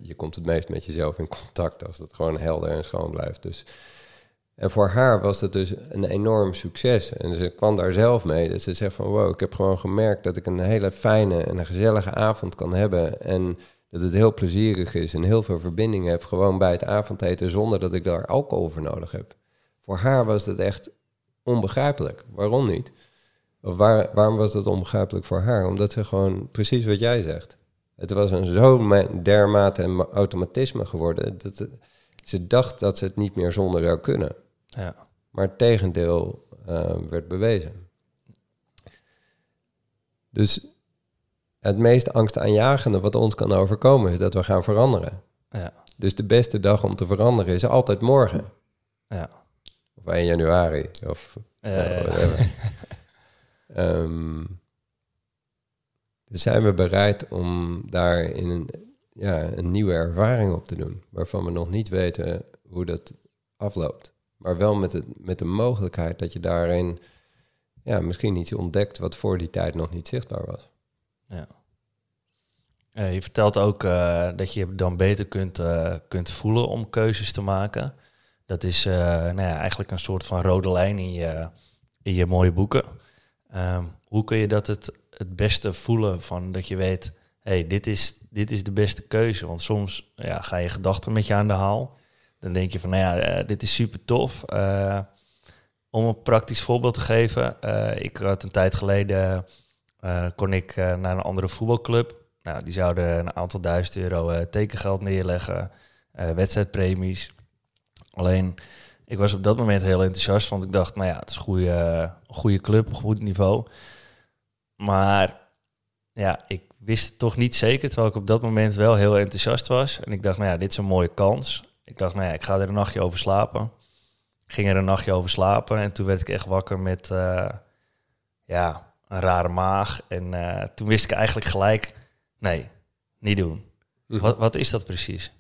je komt het meest met jezelf in contact als het gewoon helder en schoon blijft. Dus en voor haar was dat dus een enorm succes. En ze kwam daar zelf mee. Dat ze zegt van wow, ik heb gewoon gemerkt dat ik een hele fijne en een gezellige avond kan hebben. En dat het heel plezierig is en heel veel verbinding heb gewoon bij het avondeten zonder dat ik daar alcohol voor nodig heb. Voor haar was dat echt onbegrijpelijk. Waarom niet? Of waar, waarom was dat onbegrijpelijk voor haar? Omdat ze gewoon precies wat jij zegt. Het was een zo dermate automatisme geworden. Dat ze dacht dat ze het niet meer zonder zou kunnen. Ja. Maar het tegendeel uh, werd bewezen. Dus het meest angstaanjagende wat ons kan overkomen is dat we gaan veranderen. Ja. Dus de beste dag om te veranderen is altijd morgen. Ja. Of 1 januari. Of uh, um, dus zijn we bereid om daar in een, ja, een nieuwe ervaring op te doen. Waarvan we nog niet weten hoe dat afloopt. Maar wel met, het, met de mogelijkheid dat je daarin ja, misschien iets ontdekt wat voor die tijd nog niet zichtbaar was. Ja. Uh, je vertelt ook uh, dat je dan beter kunt, uh, kunt voelen om keuzes te maken. Dat is nou ja, eigenlijk een soort van rode lijn in je, in je mooie boeken. Um, hoe kun je dat het, het beste voelen van dat je weet, hey, dit, is, dit is de beste keuze? Want soms ja, ga je gedachten met je aan de haal. Dan denk je van, nou ja, uh, dit is super tof. Uh, om een praktisch voorbeeld te geven. Uh, ik had een tijd geleden eh, kon ik eh, naar een andere voetbalclub. Nou, die zouden een aantal duizend euro eh, tekengeld neerleggen, eh, wedstrijdpremies. Alleen, ik was op dat moment heel enthousiast, want ik dacht, nou ja, het is een goede, goede club, goed niveau. Maar ja, ik wist het toch niet zeker, terwijl ik op dat moment wel heel enthousiast was. En ik dacht, nou ja, dit is een mooie kans. Ik dacht, nou ja, ik ga er een nachtje over slapen. Ging er een nachtje over slapen en toen werd ik echt wakker met, eh, ja, een rare maag. En eh, toen wist ik eigenlijk gelijk, nee, niet doen. Mhm. Wat, wat is dat precies?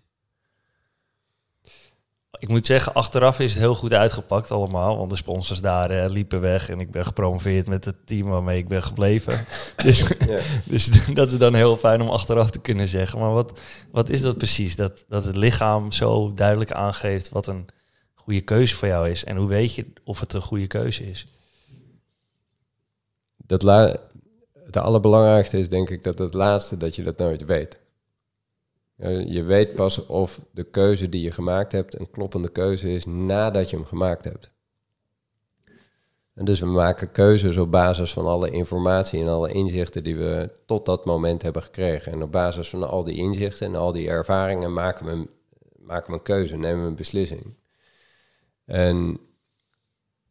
Ik moet zeggen, achteraf is het heel goed uitgepakt allemaal. Want de sponsors daar eh, liepen weg. En ik ben gepromoveerd met het team waarmee ik ben gebleven. dus, Ja. dus dat is dan heel fijn om achteraf te kunnen zeggen. Maar wat, wat is dat precies? Dat, dat het lichaam zo duidelijk aangeeft wat een goede keuze voor jou is. En hoe weet je of het een goede keuze is? Dat la het allerbelangrijkste is denk ik dat het laatste dat je dat nooit weet. Je weet pas of de keuze die je gemaakt hebt een kloppende keuze is nadat je hem gemaakt hebt. En dus we maken keuzes op basis van alle informatie en alle inzichten die we tot dat moment hebben gekregen. En op basis van al die inzichten en al die ervaringen maken we maken we een keuze, nemen we een beslissing. En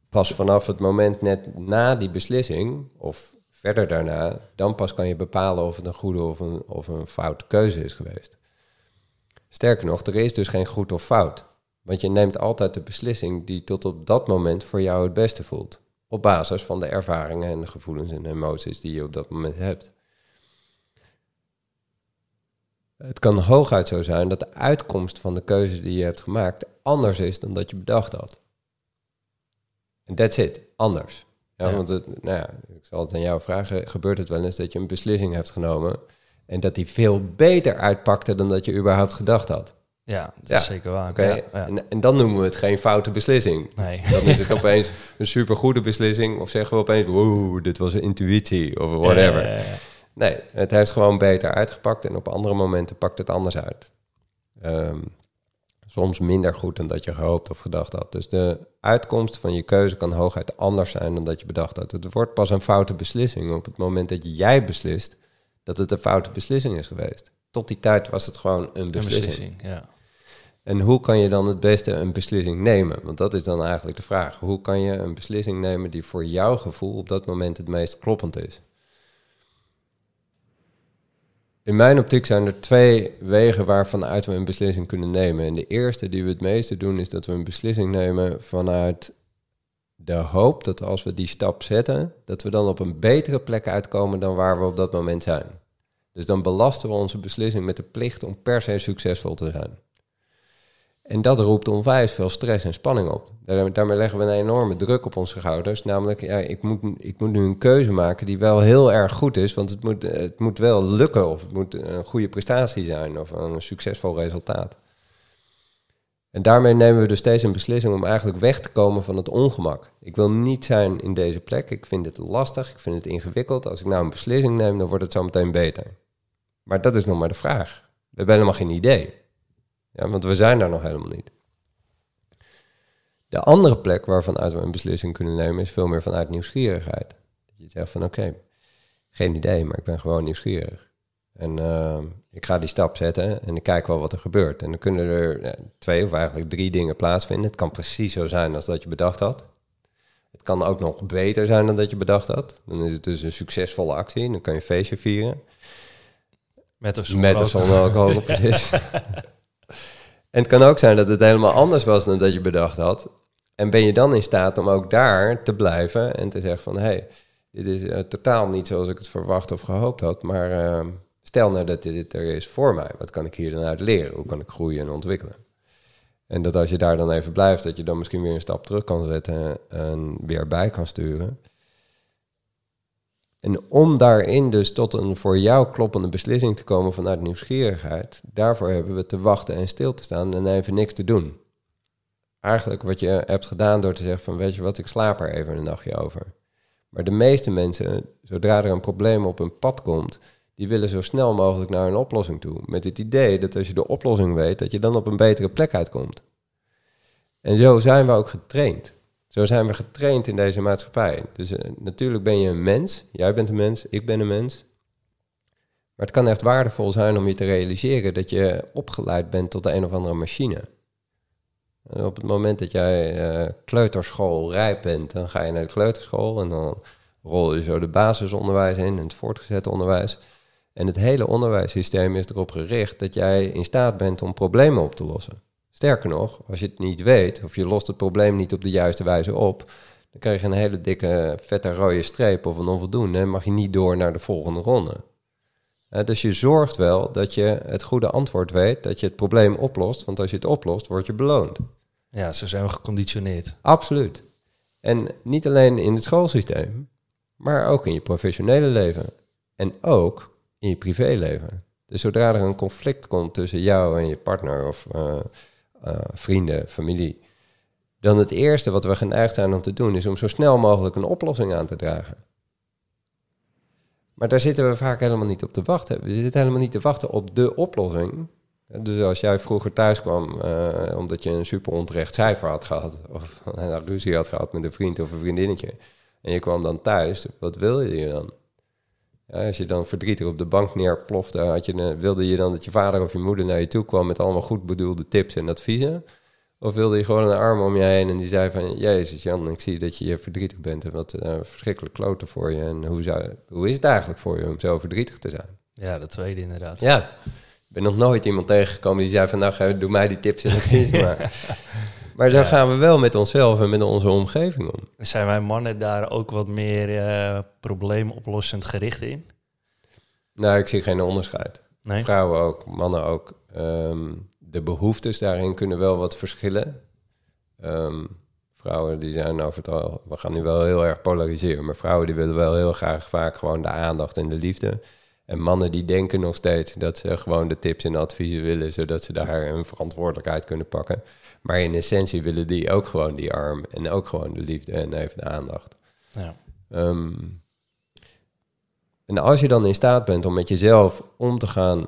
pas vanaf het moment net na die beslissing, of verder daarna, dan pas kan je bepalen of het een goede of een, of een foute keuze is geweest. Sterker nog, er is dus geen goed of fout. Want je neemt altijd de beslissing die tot op dat moment voor jou het beste voelt. Op basis van de ervaringen en de gevoelens en emoties die je op dat moment hebt. Het kan hooguit zo zijn dat de uitkomst van de keuze die je hebt gemaakt anders is dan dat je bedacht had. En that's it, anders. Ja, Ja. Want het, nou ja, ik zal het aan jou vragen, gebeurt het wel eens dat je een beslissing hebt genomen en dat die veel beter uitpakte dan dat je überhaupt gedacht had? Ja, dat Ja, is zeker waar. Oké, Ja, ja. En, en dan noemen we het geen foute beslissing. Nee. Dan is het opeens een supergoede beslissing of zeggen we opeens, wow, dit was een intuïtie of whatever. Nee, het heeft gewoon beter uitgepakt en op andere momenten pakt het anders uit. Ehm, soms minder goed dan dat je gehoopt of gedacht had. Dus de uitkomst van je keuze kan hooguit anders zijn dan dat je bedacht had. Het wordt pas een foute beslissing op het moment dat jij beslist dat het een foute beslissing is geweest. Tot die tijd was het gewoon een beslissing, ja. En hoe kan je dan het beste een beslissing nemen? Want dat is dan eigenlijk de vraag. Hoe kan je een beslissing nemen die voor jouw gevoel op dat moment het meest kloppend is? In mijn optiek zijn er twee wegen waarvanuit we een beslissing kunnen nemen. En de eerste die we het meeste doen is dat we een beslissing nemen vanuit de hoop dat als we die stap zetten, dat we dan op een betere plek uitkomen dan waar we op dat moment zijn. Dus dan belasten we onze beslissing met de plicht om per se succesvol te zijn. En dat roept onwijs veel stress en spanning op. Daar- Daarmee leggen we een enorme druk op onze schouders. Namelijk, ja, ik, moet, ik moet nu een keuze maken die wel heel erg goed is. Want het moet, het moet wel lukken of het moet een goede prestatie zijn of een succesvol resultaat. En daarmee nemen we dus steeds een beslissing om eigenlijk weg te komen van het ongemak. Ik wil niet zijn in deze plek. Ik vind het lastig. Ik vind het ingewikkeld. Als ik nou een beslissing neem, dan wordt het zo meteen beter. Maar dat is nog maar de vraag. We hebben helemaal geen idee. Ja, want we zijn daar nog helemaal niet. De andere plek waarvan uit we een beslissing kunnen nemen is veel meer vanuit nieuwsgierigheid. Dat je zegt van oké, geen idee, maar ik ben gewoon nieuwsgierig. En eh, ik ga die stap zetten en ik kijk wel wat er gebeurt. En dan kunnen er twee of eigenlijk drie dingen plaatsvinden. Het kan precies zo zijn als dat je bedacht had. Het kan ook nog beter zijn dan dat je bedacht had. Dan is het dus een succesvolle actie. Dan kan je feestje vieren. Met of zonder Met of alcohol. zonder alcohol, precies. en het kan ook zijn dat het helemaal anders was dan dat je bedacht had. En ben je dan in staat om ook daar te blijven en te zeggen van... hé, hey, dit is eh, totaal niet zoals ik het verwacht of gehoopt had... maar eh, stel nou dat dit er is voor mij. Wat kan ik hier dan uit leren? Hoe kan ik groeien en ontwikkelen? En dat als je daar dan even blijft... dat je dan misschien weer een stap terug kan zetten en weer bij kan sturen... En om daarin dus tot een voor jou kloppende beslissing te komen vanuit nieuwsgierigheid, daarvoor hebben we te wachten en stil te staan en even niks te doen. Eigenlijk wat je hebt gedaan door te zeggen van weet je wat, ik slaap er even een nachtje over. Maar de meeste mensen, zodra er een probleem op hun pad komt, die willen zo snel mogelijk naar een oplossing toe. Met het idee dat als je de oplossing weet, dat je dan op een betere plek uitkomt. En zo zijn we ook getraind. Zo zijn we getraind in deze maatschappij. Dus eh, natuurlijk ben je een mens. Jij bent een mens, ik ben een mens. Maar het kan echt waardevol zijn om je te realiseren dat je opgeleid bent tot de een of andere machine. Op het moment dat jij uh, kleuterschool rijp bent, dan ga je naar de kleuterschool en dan rol je zo de basisonderwijs in en het voortgezet onderwijs. En het hele onderwijssysteem is erop gericht dat jij in staat bent om problemen op te lossen. Sterker nog, als je het niet weet of je lost het probleem niet op de juiste wijze op, dan krijg je een hele dikke vette rode streep of een onvoldoende en mag je niet door naar de volgende ronde. dus je zorgt wel dat je het goede antwoord weet, dat je het probleem oplost, want als je het oplost, word je beloond. Ja, zo zijn we geconditioneerd. Absoluut. En niet alleen in het schoolsysteem, maar ook in je professionele leven. En ook in je privéleven. Dus zodra er een conflict komt tussen jou en je partner of uh, uh, vrienden, familie, dan het eerste wat we geneigd zijn om te doen is om zo snel mogelijk een oplossing aan te dragen. Maar daar zitten we vaak helemaal niet op te wachten. We zitten helemaal niet te wachten op de oplossing. Dus als jij vroeger thuis kwam uh, omdat je een super onterecht cijfer had gehad, of een ruzie had gehad met een vriend of een vriendinnetje, en je kwam dan thuis, wat wilde je dan? Ja, als je dan verdrietig op de bank neerplofte, had je, wilde je dan dat je vader of je moeder naar je toe kwam met allemaal goed bedoelde tips en adviezen? Of wilde je gewoon een arm om je heen en die zei van... Jezus Jan, ik zie dat je verdrietig bent en wat uh, verschrikkelijk kloten voor je. En hoe, zou, hoe is het eigenlijk voor je om zo verdrietig te zijn? Ja, dat tweede inderdaad. Ja, ik ben nog nooit iemand tegengekomen die zei van... Nou, doe mij die tips en adviezen maar. Maar zo gaan we wel met onszelf en met onze omgeving om. Zijn wij mannen daar ook wat meer uh, probleemoplossend gericht in? Nou, ik zie geen onderscheid. Nee? Vrouwen ook, mannen ook. Um, de behoeftes daarin kunnen wel wat verschillen. Um, vrouwen die zijn over het al, we gaan nu wel heel erg polariseren, maar vrouwen die willen wel heel graag vaak gewoon de aandacht en de liefde. En mannen die denken nog steeds dat ze gewoon de tips en adviezen willen, zodat ze daar hun verantwoordelijkheid kunnen pakken. Maar in essentie willen die ook gewoon die arm en ook gewoon de liefde en even de aandacht. Ja. Um, en als je dan in staat bent om met jezelf om te gaan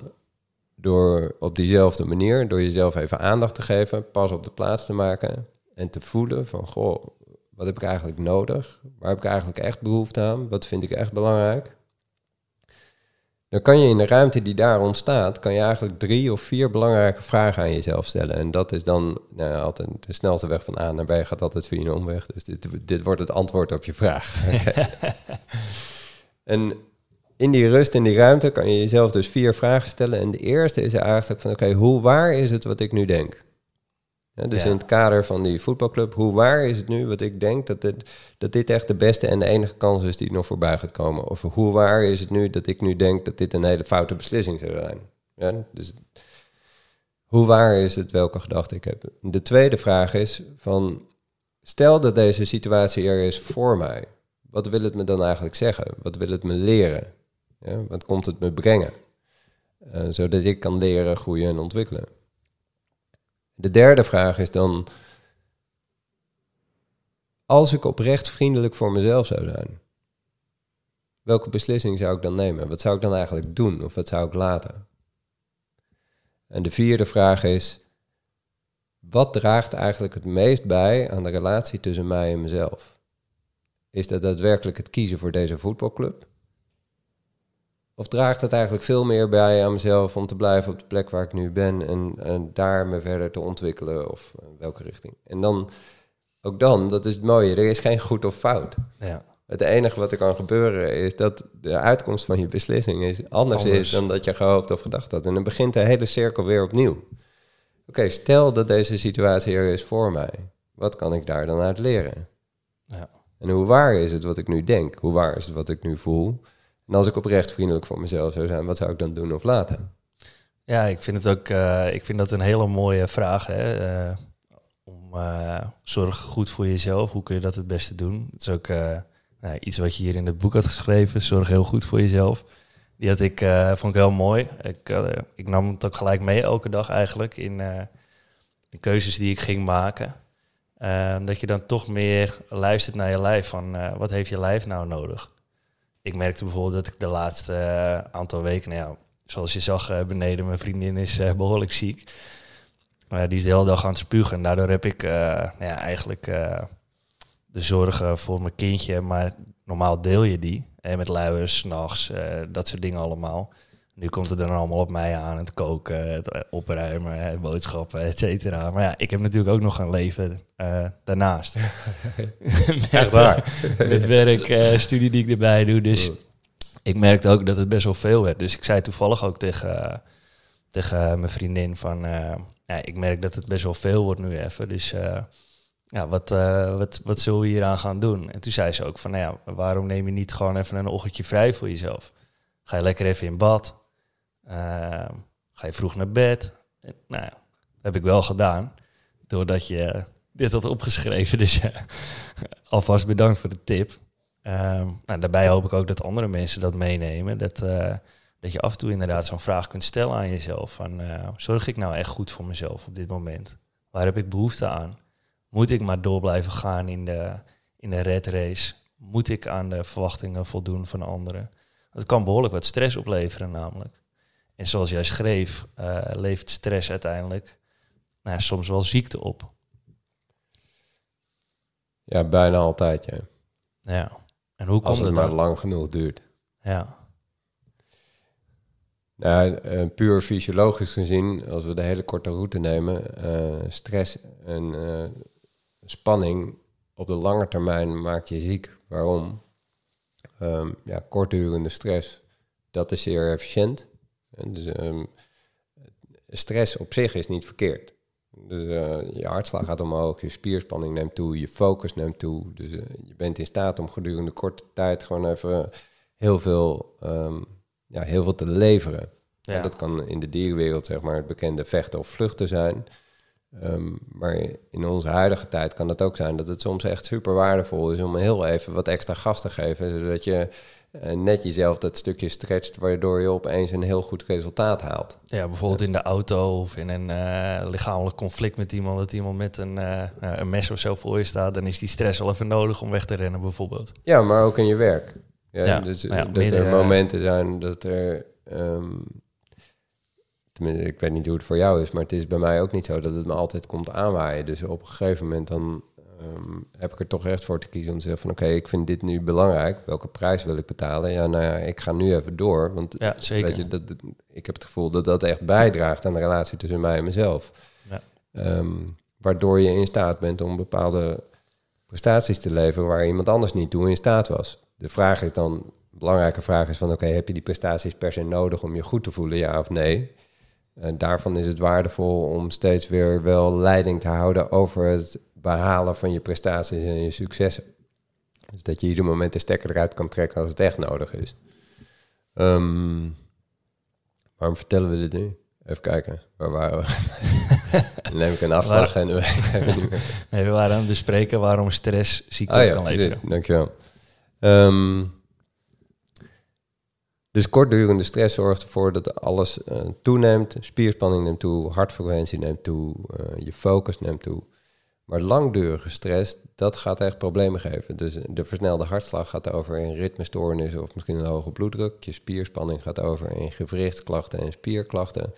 door op diezelfde manier, door jezelf even aandacht te geven, pas op de plaats te maken en te voelen van, goh, wat heb ik eigenlijk nodig? Waar heb ik eigenlijk echt behoefte aan? Wat vind ik echt belangrijk? Dan kan je in de ruimte die daar ontstaat, kan je eigenlijk drie of vier belangrijke vragen aan jezelf stellen. En dat is dan nou, altijd de snelste weg van A naar B gaat altijd via een omweg. Dus dit, dit wordt het antwoord op je vraag. en in die rust, in die ruimte, kan je jezelf dus vier vragen stellen. En de eerste is eigenlijk van, oké, hoe waar is het wat ik nu denk? Dus in het kader van die voetbalclub, hoe waar is het nu wat ik denk dat dit, dat dit echt de beste en de enige kans is die nog voorbij gaat komen? Of hoe waar is het nu dat ik nu denk dat dit een hele foute beslissing zou zijn? Ja, dus hoe waar is het welke gedachte ik heb? De tweede vraag is van, stel dat deze situatie er is voor mij. Wat wil het me dan eigenlijk zeggen? Wat wil het me leren? Ja, wat komt het me brengen? Uh, zodat ik kan leren, groeien en ontwikkelen. De derde vraag is dan, als ik oprecht vriendelijk voor mezelf zou zijn, welke beslissing zou ik dan nemen? Wat zou ik dan eigenlijk doen of wat zou ik laten? En de vierde vraag is, wat draagt eigenlijk het meest bij aan de relatie tussen mij en mezelf? Is dat daadwerkelijk het kiezen voor deze voetbalclub? Of draagt het eigenlijk veel meer bij aan mezelf om te blijven op de plek waar ik nu ben en, en daar me verder te ontwikkelen of in welke richting? En dan, ook dan, dat is het mooie, er is geen goed of fout. Ja. Het enige wat er kan gebeuren is dat de uitkomst van je beslissing is anders, is dan dat je gehoopt of gedacht had. En dan begint de hele cirkel weer opnieuw. Oké, stel dat deze situatie er is voor mij. Wat kan ik daar dan uit leren? Ja. En hoe waar is het wat ik nu denk? Hoe waar is het wat ik nu voel? En als ik oprecht vriendelijk voor mezelf zou zijn, wat zou ik dan doen of laten? Ja, ik vind het ook uh, ik vind dat een hele mooie vraag. Hè? Uh, om uh, zorg goed voor jezelf. Hoe kun je dat het beste doen? Het is ook nou, iets wat je hier in het boek had geschreven. Zorg heel goed voor jezelf. Die had ik, vond ik heel mooi. Ik, ik nam het ook gelijk mee elke dag eigenlijk in de keuzes die ik ging maken. dat je dan toch meer luistert naar je lijf. Van wat heeft je lijf nou nodig? Ik merkte bijvoorbeeld dat ik de laatste uh, aantal weken, nou ja, zoals je zag uh, beneden, mijn vriendin is uh, behoorlijk ziek. die is de hele dag aan het spugen. En daardoor heb ik nou ja, eigenlijk de zorgen voor mijn kindje, maar normaal deel je die. En met luiers, s'nachts, dat soort dingen allemaal. Nu komt het dan allemaal op mij aan, het koken, het opruimen, het boodschappen, et cetera. Maar ja, ik heb natuurlijk ook nog een leven uh, daarnaast. Echt waar. met werk, uh, studie die ik erbij doe. Dus ik merkte ook dat het best wel veel werd. Dus ik zei toevallig ook tegen, tegen mijn vriendin van... ja, ik merk dat het best wel veel wordt nu even. Dus ja, wat, uh, wat, wat zullen we hier aan gaan doen? En toen zei ze ook van, nou ja, waarom neem je niet gewoon even een ochtendje vrij voor jezelf? Ga je lekker even in bad? Uh, ga je vroeg naar bed? En, nou ja, dat heb ik wel gedaan, doordat je dit had opgeschreven. Dus uh, alvast bedankt voor de tip. nou, daarbij hoop ik ook dat andere mensen dat meenemen. Dat, dat je af en toe inderdaad zo'n vraag kunt stellen aan jezelf. Van, zorg ik nou echt goed voor mezelf op dit moment? Waar heb ik behoefte aan? Moet ik maar door blijven gaan in de, in de red race? Moet ik aan de verwachtingen voldoen van anderen? Het kan behoorlijk wat stress opleveren namelijk. En zoals jij schreef, uh, levert stress uiteindelijk nou, soms wel ziekte op. Ja, bijna altijd, ja. Ja. En hoe komt Als het, het maar dan? lang genoeg duurt. Ja. Nou, uh, puur fysiologisch gezien, als we de hele korte route nemen, uh, stress en spanning op de lange termijn maakt je ziek. Waarom? Um, ja, kortdurende stress, dat is zeer efficiënt. En dus, um, stress op zich is niet verkeerd. Dus uh, je hartslag gaat omhoog, je spierspanning neemt toe, je focus neemt toe. Dus uh, je bent in staat om gedurende korte tijd gewoon even heel veel, um, ja, heel veel te leveren. Ja. En dat kan in de dierenwereld zeg maar het bekende vechten of vluchten zijn. Um, maar in onze huidige tijd kan het ook zijn dat het soms echt super waardevol is om heel even wat extra gas te geven. Zodat je net jezelf dat stukje stretcht, waardoor je opeens een heel goed resultaat haalt. Ja, bijvoorbeeld in de auto of in een uh, lichamelijk conflict met iemand, dat iemand met een, uh, een mes of zo voor je staat, dan is die stress wel even nodig om weg te rennen, bijvoorbeeld. Ja, maar ook in je werk. Ja, ja dus ja, dat er momenten zijn dat er. Um, Tenminste, ik weet niet hoe het voor jou is, maar het is bij mij ook niet zo dat het me altijd komt aanwaaien. Dus op een gegeven moment dan um, heb ik er toch echt voor te kiezen om te zeggen van oké, okay, ik vind dit nu belangrijk. Welke prijs wil ik betalen? Ja, nou ja, ik ga nu even door. Want ja, zeker. Weet je, dat, dat, ik heb het gevoel dat dat echt bijdraagt aan de relatie tussen mij en mezelf. Ja. Um, waardoor je in staat bent om bepaalde prestaties te leveren waar iemand anders niet toe in staat was. De vraag is dan, de belangrijke vraag is van oké, okay, heb je die prestaties per se nodig om je goed te voelen, ja of nee? En daarvan is het waardevol om steeds weer wel leiding te houden over het behalen van je prestaties en je successen. Dus dat je ieder moment de stekker eruit kan trekken als het echt nodig is. Um, waarom vertellen we dit nu? Even kijken, waar waren we? Dan neem ik een afslag en we Nee, we waren aan het bespreken waarom stress ziekte ah, ja, kan leveren. Dankjewel. Um, dus kortdurende stress zorgt ervoor dat alles uh, toeneemt. Spierspanning neemt toe, hartfrequentie neemt toe, uh, je focus neemt toe. Maar langdurige stress, dat gaat echt problemen geven. Dus de versnelde hartslag gaat over in ritmestoornissen of misschien een hoge bloeddruk. Je spierspanning gaat over in gewrichtsklachten en spierklachten.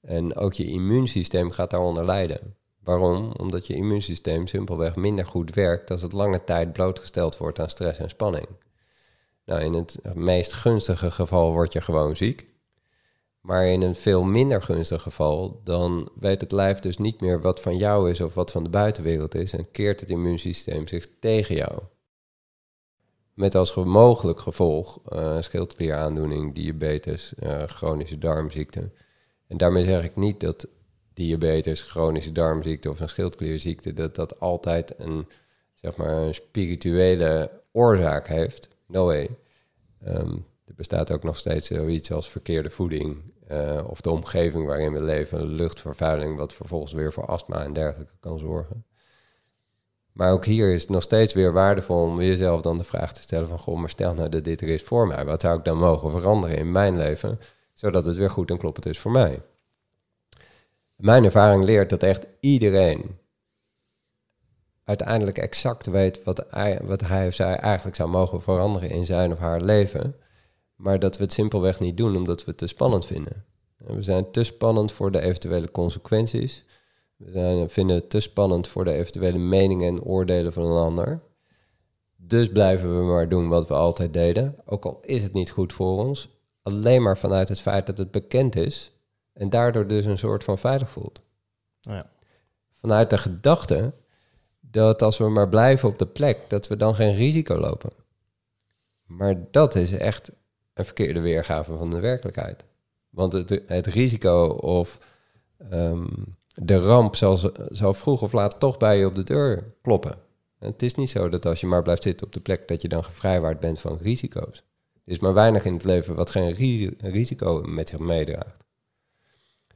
En ook je immuunsysteem gaat daaronder lijden. Waarom? Omdat je immuunsysteem simpelweg minder goed werkt als het lange tijd blootgesteld wordt aan stress en spanning. Nou, in het meest gunstige geval word je gewoon ziek. Maar in een veel minder gunstig geval, dan weet het lijf dus niet meer wat van jou is of wat van de buitenwereld is en keert het immuunsysteem zich tegen jou. Met als mogelijk gevolg uh, schildklieraandoening, diabetes, uh, chronische darmziekte. En daarmee zeg ik niet dat diabetes, chronische darmziekte of een schildklierziekte, dat dat altijd een, zeg maar, een spirituele oorzaak heeft. No way. Um, er bestaat ook nog steeds zoiets als verkeerde voeding uh, of de omgeving waarin we leven, luchtvervuiling, wat vervolgens weer voor astma en dergelijke kan zorgen. Maar ook hier is het nog steeds weer waardevol om jezelf dan de vraag te stellen van, goh, maar stel nou dat dit er is voor mij, wat zou ik dan mogen veranderen in mijn leven, zodat het weer goed en kloppend is voor mij? Mijn ervaring leert dat echt iedereen uiteindelijk exact weet wat wat hij of zij eigenlijk zou mogen veranderen in zijn of haar leven. Maar dat we het simpelweg niet doen omdat we het te spannend vinden. We zijn te spannend voor de eventuele consequenties. We zijn, vinden het te spannend voor de eventuele meningen en oordelen van een ander. Dus blijven we maar doen wat we altijd deden. Ook al is het niet goed voor ons. Alleen maar vanuit het feit dat het bekend is. En daardoor dus een soort van veilig voelt. Ja. Vanuit de gedachte dat als we maar blijven op de plek, dat we dan geen risico lopen. Maar dat is echt een verkeerde weergave van de werkelijkheid. Want het, het risico of ehm, de ramp zal, zal vroeg of laat toch bij je op de deur kloppen. het is niet zo dat als je maar blijft zitten op de plek, dat je dan gevrijwaard bent van risico's. Er is maar weinig in het leven wat geen risico met zich meedraagt.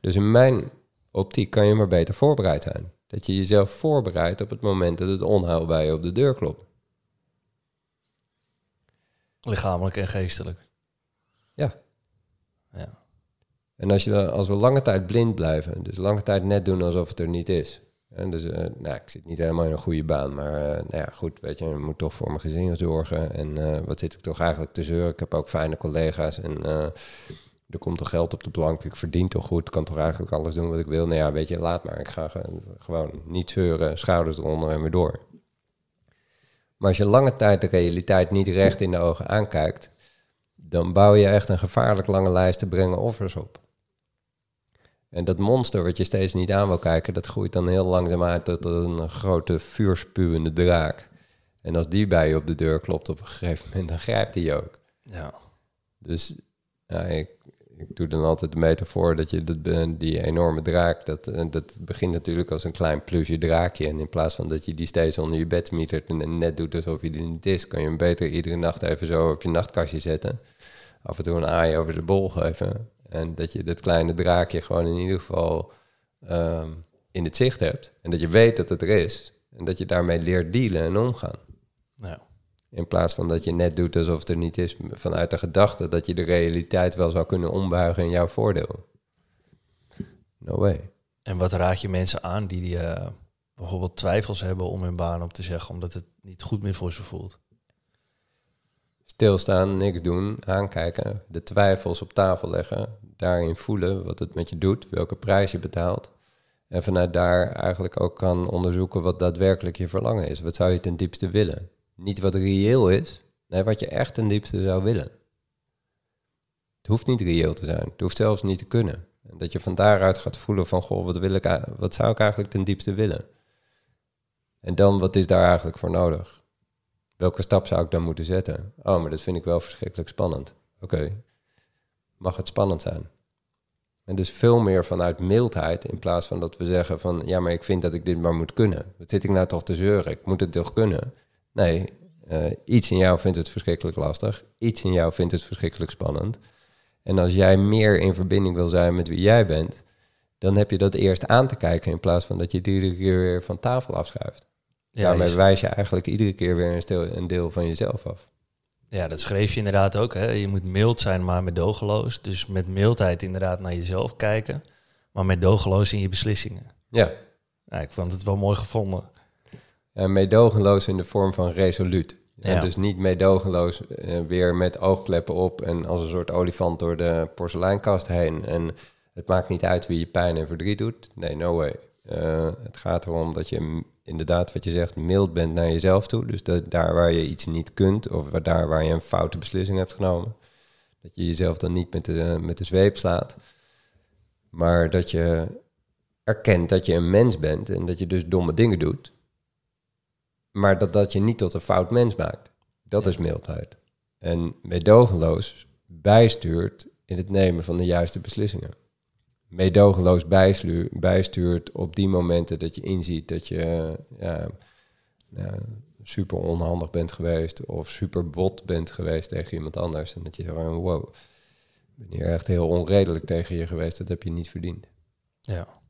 Dus in mijn optiek kan je maar beter voorbereid zijn. Dat je jezelf voorbereidt op het moment dat het onheil bij je op de deur klopt. Lichamelijk en geestelijk. Ja. Ja. En als, je, als we lange tijd blind blijven, dus lange tijd net doen alsof het er niet is. En dus, uh, nou, ik zit niet helemaal in een goede baan, maar uh, nou ja, goed, weet je, ik moet toch voor mijn gezin zorgen. En uh, wat zit ik toch eigenlijk te zeuren? Ik heb ook fijne collega's en er komt toch geld op de plank, ik verdien toch goed, kan toch eigenlijk alles doen wat ik wil. Nou ja, weet je, laat maar, ik ga gewoon niet zeuren, schouders eronder en weer door. Maar als je lange tijd de realiteit niet recht in de ogen aankijkt, dan bouw je echt een gevaarlijk lange lijst te brengen offers op. En dat monster wat je steeds niet aan wil kijken, dat groeit dan heel langzaam uit tot een grote vuurspuwende draak. En als die bij je op de deur klopt op een gegeven moment, dan grijpt hij ook. Ja. Dus ja, ik, ik doe dan altijd de metafoor dat je dat, die enorme draak, dat, eh, dat begint natuurlijk als een klein plusje draakje. En in plaats van dat je die steeds onder je bed mietert en net doet alsof je er niet is, kan je hem beter iedere nacht even zo op je nachtkastje zetten. Af en toe een aai over de bol geven. En dat je dat kleine draakje gewoon in ieder geval ehm, in het zicht hebt. En dat je weet dat het er is. En dat je daarmee leert dealen en omgaan. Ja. In plaats van dat je net doet alsof het er niet is, vanuit de gedachte dat je de realiteit wel zou kunnen ombuigen in jouw voordeel. No way. En wat raad je mensen aan die uh, bijvoorbeeld twijfels hebben om hun baan op te zeggen, omdat het niet goed meer voor ze voelt? Stilstaan, niks doen, aankijken, de twijfels op tafel leggen, daarin voelen wat het met je doet, welke prijs je betaalt. En vanuit daar eigenlijk ook kan onderzoeken wat daadwerkelijk je verlangen is. Wat zou je ten diepste willen? Niet wat reëel is, nee, wat je echt ten diepste zou willen. Het hoeft niet reëel te zijn, het hoeft zelfs niet te kunnen. En dat je van daaruit gaat voelen van, goh, wat, wil ik, wat zou ik eigenlijk ten diepste willen? En dan, wat is daar eigenlijk voor nodig? Welke stap zou ik dan moeten zetten? Oh, maar dat vind ik wel verschrikkelijk spannend. Oké, mag het spannend zijn? En dus veel meer vanuit mildheid in plaats van dat we zeggen van ja, maar ik vind dat ik dit maar moet kunnen. Wat zit ik nou toch te zeuren? Ik moet het toch kunnen? Nee, uh, iets in jou vindt het verschrikkelijk lastig. Iets in jou vindt het verschrikkelijk spannend. En als jij meer in verbinding wil zijn met wie jij bent, dan heb je dat eerst aan te kijken in plaats van dat je iedere keer weer van tafel afschuift. Ja, Daarmee wijs je eigenlijk iedere keer weer een, stil, een deel van jezelf af. Ja, dat schreef je inderdaad ook. Hè? Je moet mild zijn, maar medogeloos. Dus met mildheid inderdaad naar jezelf kijken, maar medogeloos in je beslissingen. Ja. ja ik vond het wel mooi gevonden. Uh, meedogenloos in de vorm van resoluut. Ja. dus niet meedogenloos uh, weer met oogkleppen op en als een soort olifant door de porseleinkast heen. En het maakt niet uit wie je pijn en verdriet doet. Nee, no way. Uh, het gaat erom dat je inderdaad, wat je zegt, mild bent naar jezelf toe. Dus dat daar waar je iets niet kunt of daar waar je een foute beslissing hebt genomen, dat je jezelf dan niet met de, met de zweep slaat. Maar dat je erkent dat je een mens bent en dat je dus domme dingen doet. Maar dat dat je niet tot een fout mens maakt. Dat is mildheid. En meedogenloos bijstuurt in het nemen van de juiste beslissingen. Meedogenloos bijstuurt op die momenten dat je inziet dat je ja, super onhandig bent geweest of super bot bent geweest tegen iemand anders. En dat je gewoon, wow, ik ben hier echt heel onredelijk tegen je geweest, dat heb je niet verdiend. Ja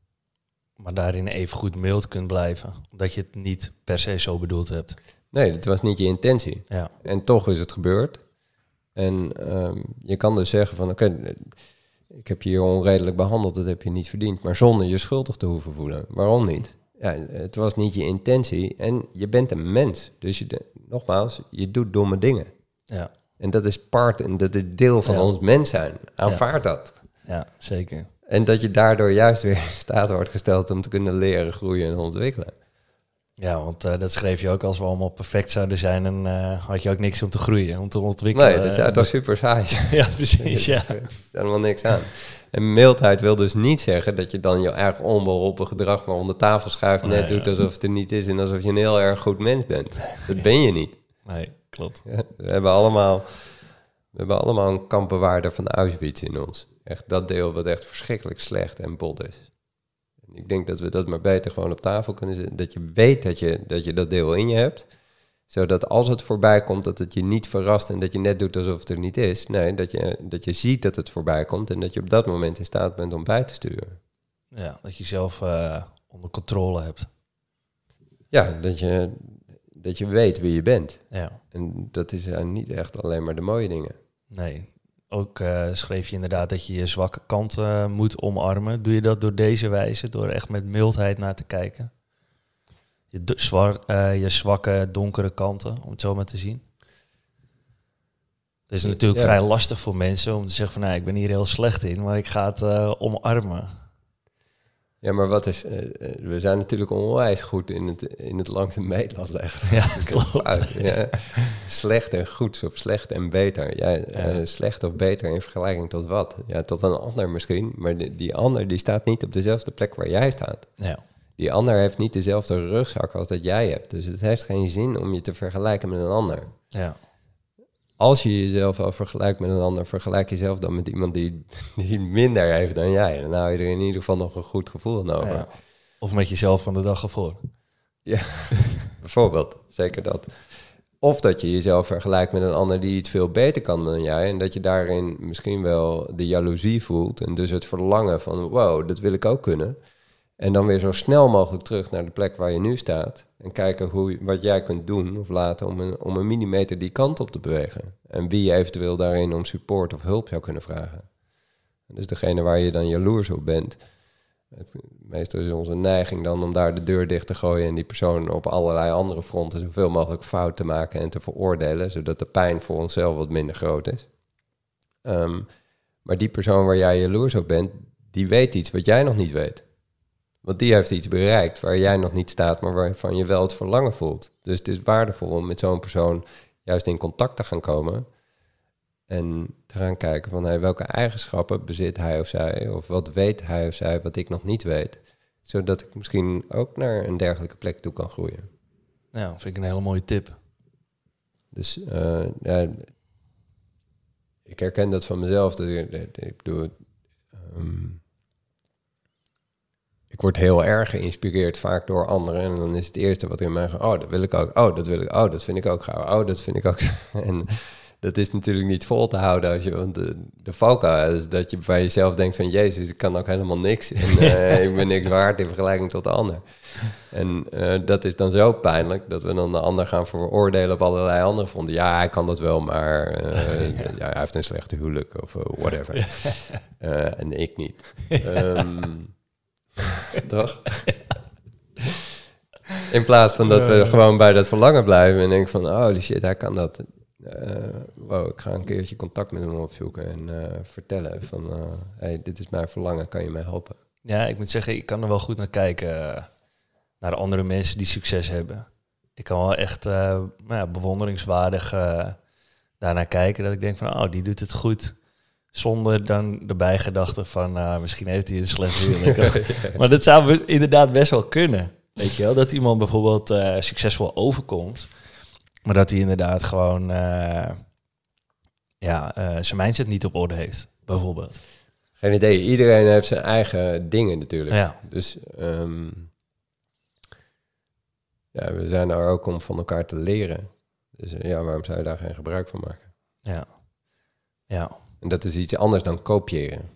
maar daarin even goed mild kunt blijven. Dat je het niet per se zo bedoeld hebt. Nee, dat was niet je intentie. Ja. En toch is het gebeurd. En ehm, je kan dus zeggen van oké, ik heb je hier onredelijk behandeld, dat heb je niet verdiend. Maar zonder je schuldig te hoeven voelen. Waarom niet? Ja, het was niet je intentie en je bent een mens. Dus je, nogmaals, je doet domme dingen. Ja. En dat is part en dat is deel van ons mens zijn. Aanvaard dat. Ja, zeker. En dat je daardoor juist weer in staat wordt gesteld om te kunnen leren, groeien en ontwikkelen. Ja, want uh, dat schreef je ook als we allemaal perfect zouden zijn. En uh, had je ook niks om te groeien, om te ontwikkelen. Nee, dat is toch super saai. ja, precies. ja. er is helemaal niks aan. En mildheid wil dus niet zeggen dat je dan je erg onbeholpen gedrag maar onder tafel schuift. Net doet alsof het er niet is en alsof je een heel erg goed mens bent. Dat ben je niet. Nee, klopt. Ja, we hebben allemaal, we hebben allemaal een kampbewaarder van Auschwitz in ons. Echt dat deel wat echt verschrikkelijk slecht en bot is. Ik denk dat we dat maar beter gewoon op tafel kunnen zetten. Dat je weet dat je dat, je dat deel in je hebt. Zodat als het voorbij komt, dat het je niet verrast en dat je net doet alsof het er niet is. Nee, dat je, dat je ziet dat het voorbij komt en dat je op dat moment in staat bent om bij te sturen. Ja, dat je zelf uh, onder controle hebt. Ja, dat je, dat je weet wie je bent. Ja. En dat is uh, niet echt alleen maar de mooie dingen. Nee, ook uh, schreef je inderdaad dat je je zwakke kant uh, moet omarmen. Doe je dat door deze wijze, door echt met mildheid naar te kijken? Je, zwar, uh, je zwakke, donkere kanten, om het zo maar te zien. Het is natuurlijk ja. vrij lastig voor mensen om te zeggen van... Nou, ik ben hier heel slecht in, maar ik ga het omarmen. Ja, maar wat is... we zijn natuurlijk onwijs goed in het, in het langs de meetlat leggen. Ja, klopt. Ja. Slecht en goed of slecht en beter. Ja, ja. Uh, slecht of beter in vergelijking tot wat? Ja, tot een ander misschien. Maar die, die ander die staat niet op dezelfde plek waar jij staat. Ja. Die ander heeft niet dezelfde rugzak als dat jij hebt. Dus het heeft geen zin om je te vergelijken met een ander. Ja als je jezelf al vergelijkt met een ander, vergelijk jezelf dan met iemand die, die minder heeft dan jij. Dan hou je er in ieder geval nog een goed gevoel over. Ja. Of met jezelf van de dag ervoor. Ja, bijvoorbeeld. Zeker dat. Of dat je jezelf vergelijkt met een ander die iets veel beter kan dan jij. En dat je daarin misschien wel de jaloezie voelt. En dus het verlangen van, wow, dat wil ik ook kunnen. En dan weer zo snel mogelijk terug naar de plek waar je nu staat. En kijken hoe, wat jij kunt doen of laten om een, om een millimeter die kant op te bewegen. En wie je eventueel daarin om support of hulp zou kunnen vragen. En dus degene waar je dan jaloers op bent. Het, meestal is onze neiging dan om daar de deur dicht te gooien en die persoon op allerlei andere fronten zoveel mogelijk fout te maken en te veroordelen, zodat de pijn voor onszelf wat minder groot is. Um, maar die persoon waar jij jaloers op bent, die weet iets wat jij nog niet weet. Want die heeft iets bereikt waar jij nog niet staat, maar waarvan je wel het verlangen voelt. Dus het is waardevol om met zo'n persoon juist in contact te gaan komen. En te gaan kijken van hey, welke eigenschappen bezit hij of zij, of wat weet hij of zij wat ik nog niet weet. Zodat ik misschien ook naar een dergelijke plek toe kan groeien. Ja, vind ik een hele mooie tip. Dus uh, ja, ik herken dat van mezelf. Dat ik, ik bedoel, um, ik word heel erg geïnspireerd vaak door anderen. En dan is het eerste wat in mij gaat, oh, dat wil ik ook. Oh, dat wil ik. Oh, dat vind ik ook gauw. Oh, dat vind ik ook. en dat is natuurlijk niet vol te houden als je, want de, de valkuil is dat je bij jezelf denkt van, jezus, ik kan ook helemaal niks. En uh, ik ben niks waard in vergelijking tot de ander. En uh, dat is dan zo pijnlijk dat we dan de ander gaan veroordelen op allerlei andere fronten. Ja, hij kan dat wel, maar uh, ja. ja. hij heeft een slechte huwelijk of whatever. en ik niet. Um, Toch? In plaats van dat we gewoon bij dat verlangen blijven en denken van, oh die shit, hij kan dat. Uh, wow, ik ga een keertje contact met hem opzoeken en uh, vertellen van, uh, hey, dit is mijn verlangen, kan je mij helpen? Ja, ik moet zeggen, ik kan er wel goed naar kijken, naar andere mensen die succes hebben. Ik kan wel echt nou ja, bewonderingswaardig daarnaar kijken, dat ik denk van, oh, die doet het goed. Zonder dan de bijgedachte van, uh, misschien heeft hij een slecht huwelijk. maar dat zou inderdaad best wel kunnen. Weet je wel, dat iemand bijvoorbeeld uh, succesvol overkomt. Maar dat hij inderdaad gewoon uh, ja, zijn mindset niet op orde heeft, bijvoorbeeld. Geen idee. Iedereen heeft zijn eigen dingen natuurlijk. Ja. Dus um, ja, we zijn er ook om van elkaar te leren. Dus ja, waarom zou je daar geen gebruik van maken? Ja. Ja. En dat is iets anders dan kopiëren.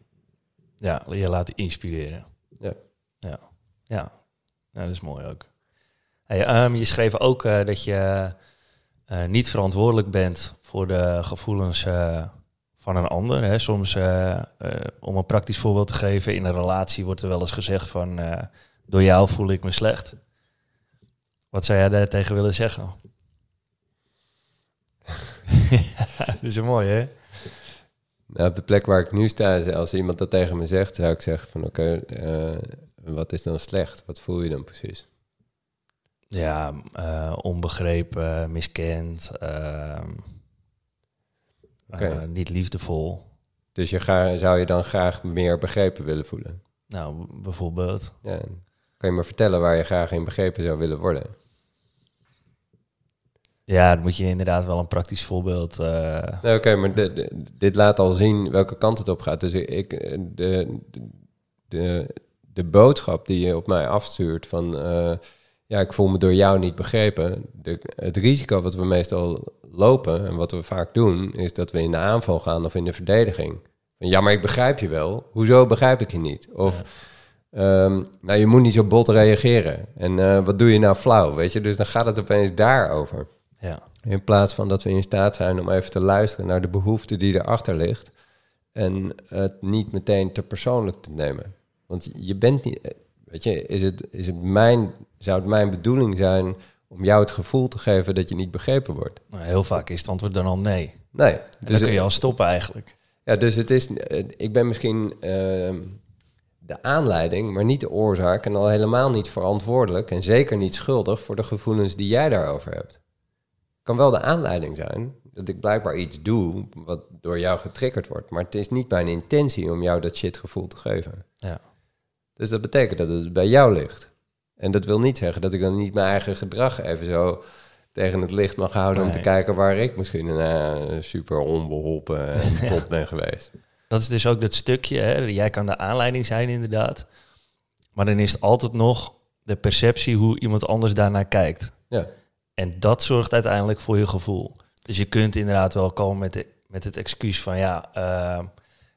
Ja, je laten inspireren. Ja. Ja, ja. ja dat is mooi ook. Hey, um, je schreef ook uh, dat je uh, niet verantwoordelijk bent voor de gevoelens uh, van een ander. Hè. Soms, om een praktisch voorbeeld te geven, in een relatie wordt er wel eens gezegd van... door jou voel ik me slecht. Wat zou jij daar tegen willen zeggen? dat is mooi, hè? Nou, op de plek waar ik nu sta, als iemand dat tegen me zegt, zou ik zeggen van oké, okay, uh, wat is dan slecht? Wat voel je dan precies? Ja, eh, onbegrepen, miskend, ehm, eh, niet liefdevol. Dus je ga, zou je dan graag meer begrepen willen voelen? Nou, bijvoorbeeld. Ja. Kan je me vertellen waar je graag in begrepen zou willen worden? Ja, dan moet je inderdaad wel een praktisch voorbeeld. eh, Oké, maar de- de- dit laat al zien welke kant het op gaat. Dus ik, de, de, de boodschap die je op mij afstuurt van... eh, ja, ik voel me door jou niet begrepen. De, het risico wat we meestal lopen en wat we vaak doen... is dat we in de aanval gaan of in de verdediging. Van, ja, maar ik begrijp je wel. Hoezo begrijp ik je niet? Of... ehm, nou, je moet niet zo bot reageren. En eh, wat doe je nou flauw, weet je? Dus dan gaat het opeens daarover. Ja. In plaats van dat we in staat zijn om even te luisteren naar de behoefte die erachter ligt. En het niet meteen te persoonlijk te nemen. Want je bent niet. Weet je, is het, is het mijn, zou het mijn bedoeling zijn om jou het gevoel te geven dat je niet begrepen wordt? Nou, heel vaak is het antwoord dan al nee. Nee. Dus Dus, dan kun je al stoppen eigenlijk. ja, dus het is. Ik ben misschien ehm, de aanleiding, maar niet de oorzaak. En al helemaal niet verantwoordelijk. En zeker niet schuldig voor de gevoelens die jij daarover hebt. Kan wel de aanleiding zijn dat ik blijkbaar iets doe wat door jou getriggerd wordt. Maar het is niet mijn intentie om jou dat shitgevoel te geven. Ja. Dus dat betekent dat het bij jou ligt. En dat wil niet zeggen dat ik dan niet mijn eigen gedrag even zo tegen het licht mag houden om te kijken waar ik misschien eh, super onbeholpen en tot ben geweest. Dat is dus ook dat stukje. Hè? Jij kan de aanleiding zijn, inderdaad. Maar dan is het altijd nog de perceptie hoe iemand anders daarnaar kijkt. Ja. En dat zorgt uiteindelijk voor je gevoel. Dus je kunt inderdaad wel komen met, met het excuus van ja, eh,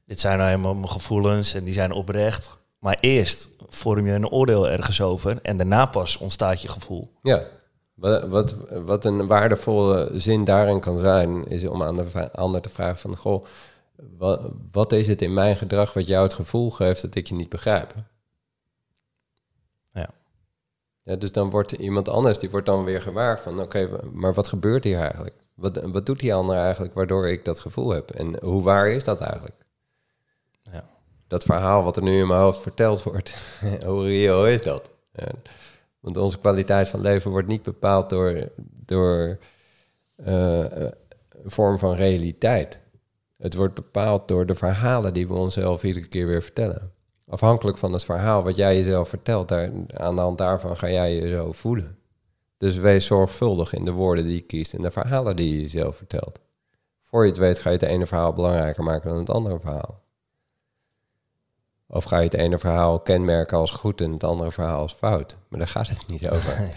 dit zijn nou helemaal mijn gevoelens en die zijn oprecht. Maar eerst vorm je een oordeel ergens over en daarna pas ontstaat je gevoel. Ja, wat, wat, wat een waardevolle zin daarin kan zijn, is om aan de ander te vragen van, goh, wat, wat is het in mijn gedrag wat jou het gevoel geeft dat ik je niet begrijp? Ja. dus dan wordt iemand anders, die wordt dan weer gewaar van, oké, maar wat gebeurt hier eigenlijk? Wat, wat doet die ander eigenlijk waardoor ik dat gevoel heb? En hoe waar is dat eigenlijk? Ja. Dat verhaal wat er nu in mijn hoofd verteld wordt, hoe reëel is dat? Ja. Want onze kwaliteit van leven wordt niet bepaald door, door eh, een vorm van realiteit. Het wordt bepaald door de verhalen die we onszelf iedere keer weer vertellen. Afhankelijk van het verhaal wat jij jezelf vertelt, daar, aan de hand daarvan ga jij je zo voelen. Dus wees zorgvuldig in de woorden die je kiest en de verhalen die je jezelf vertelt. Voor je het weet ga je het ene verhaal belangrijker maken dan het andere verhaal. Of ga je het ene verhaal kenmerken als goed en het andere verhaal als fout. Maar daar gaat het niet over. Nee.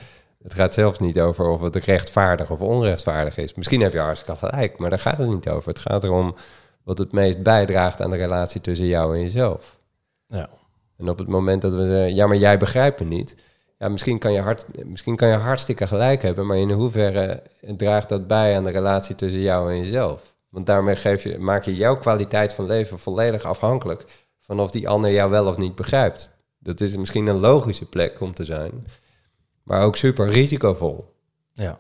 Het gaat zelfs niet over of het rechtvaardig of onrechtvaardig is. Misschien heb je hartstikke gelijk, maar daar gaat het niet over. Het gaat erom wat het meest bijdraagt aan de relatie tussen jou en jezelf. Ja. En op het moment dat we zeggen, ja, maar jij begrijpt me niet. Ja, misschien kan, je hart, misschien kan je hartstikke gelijk hebben, maar in hoeverre draagt dat bij aan de relatie tussen jou en jezelf? Want daarmee geef je, maak je jouw kwaliteit van leven volledig afhankelijk van of die ander jou wel of niet begrijpt. Dat is misschien een logische plek om te zijn, maar ook super risicovol. Ja.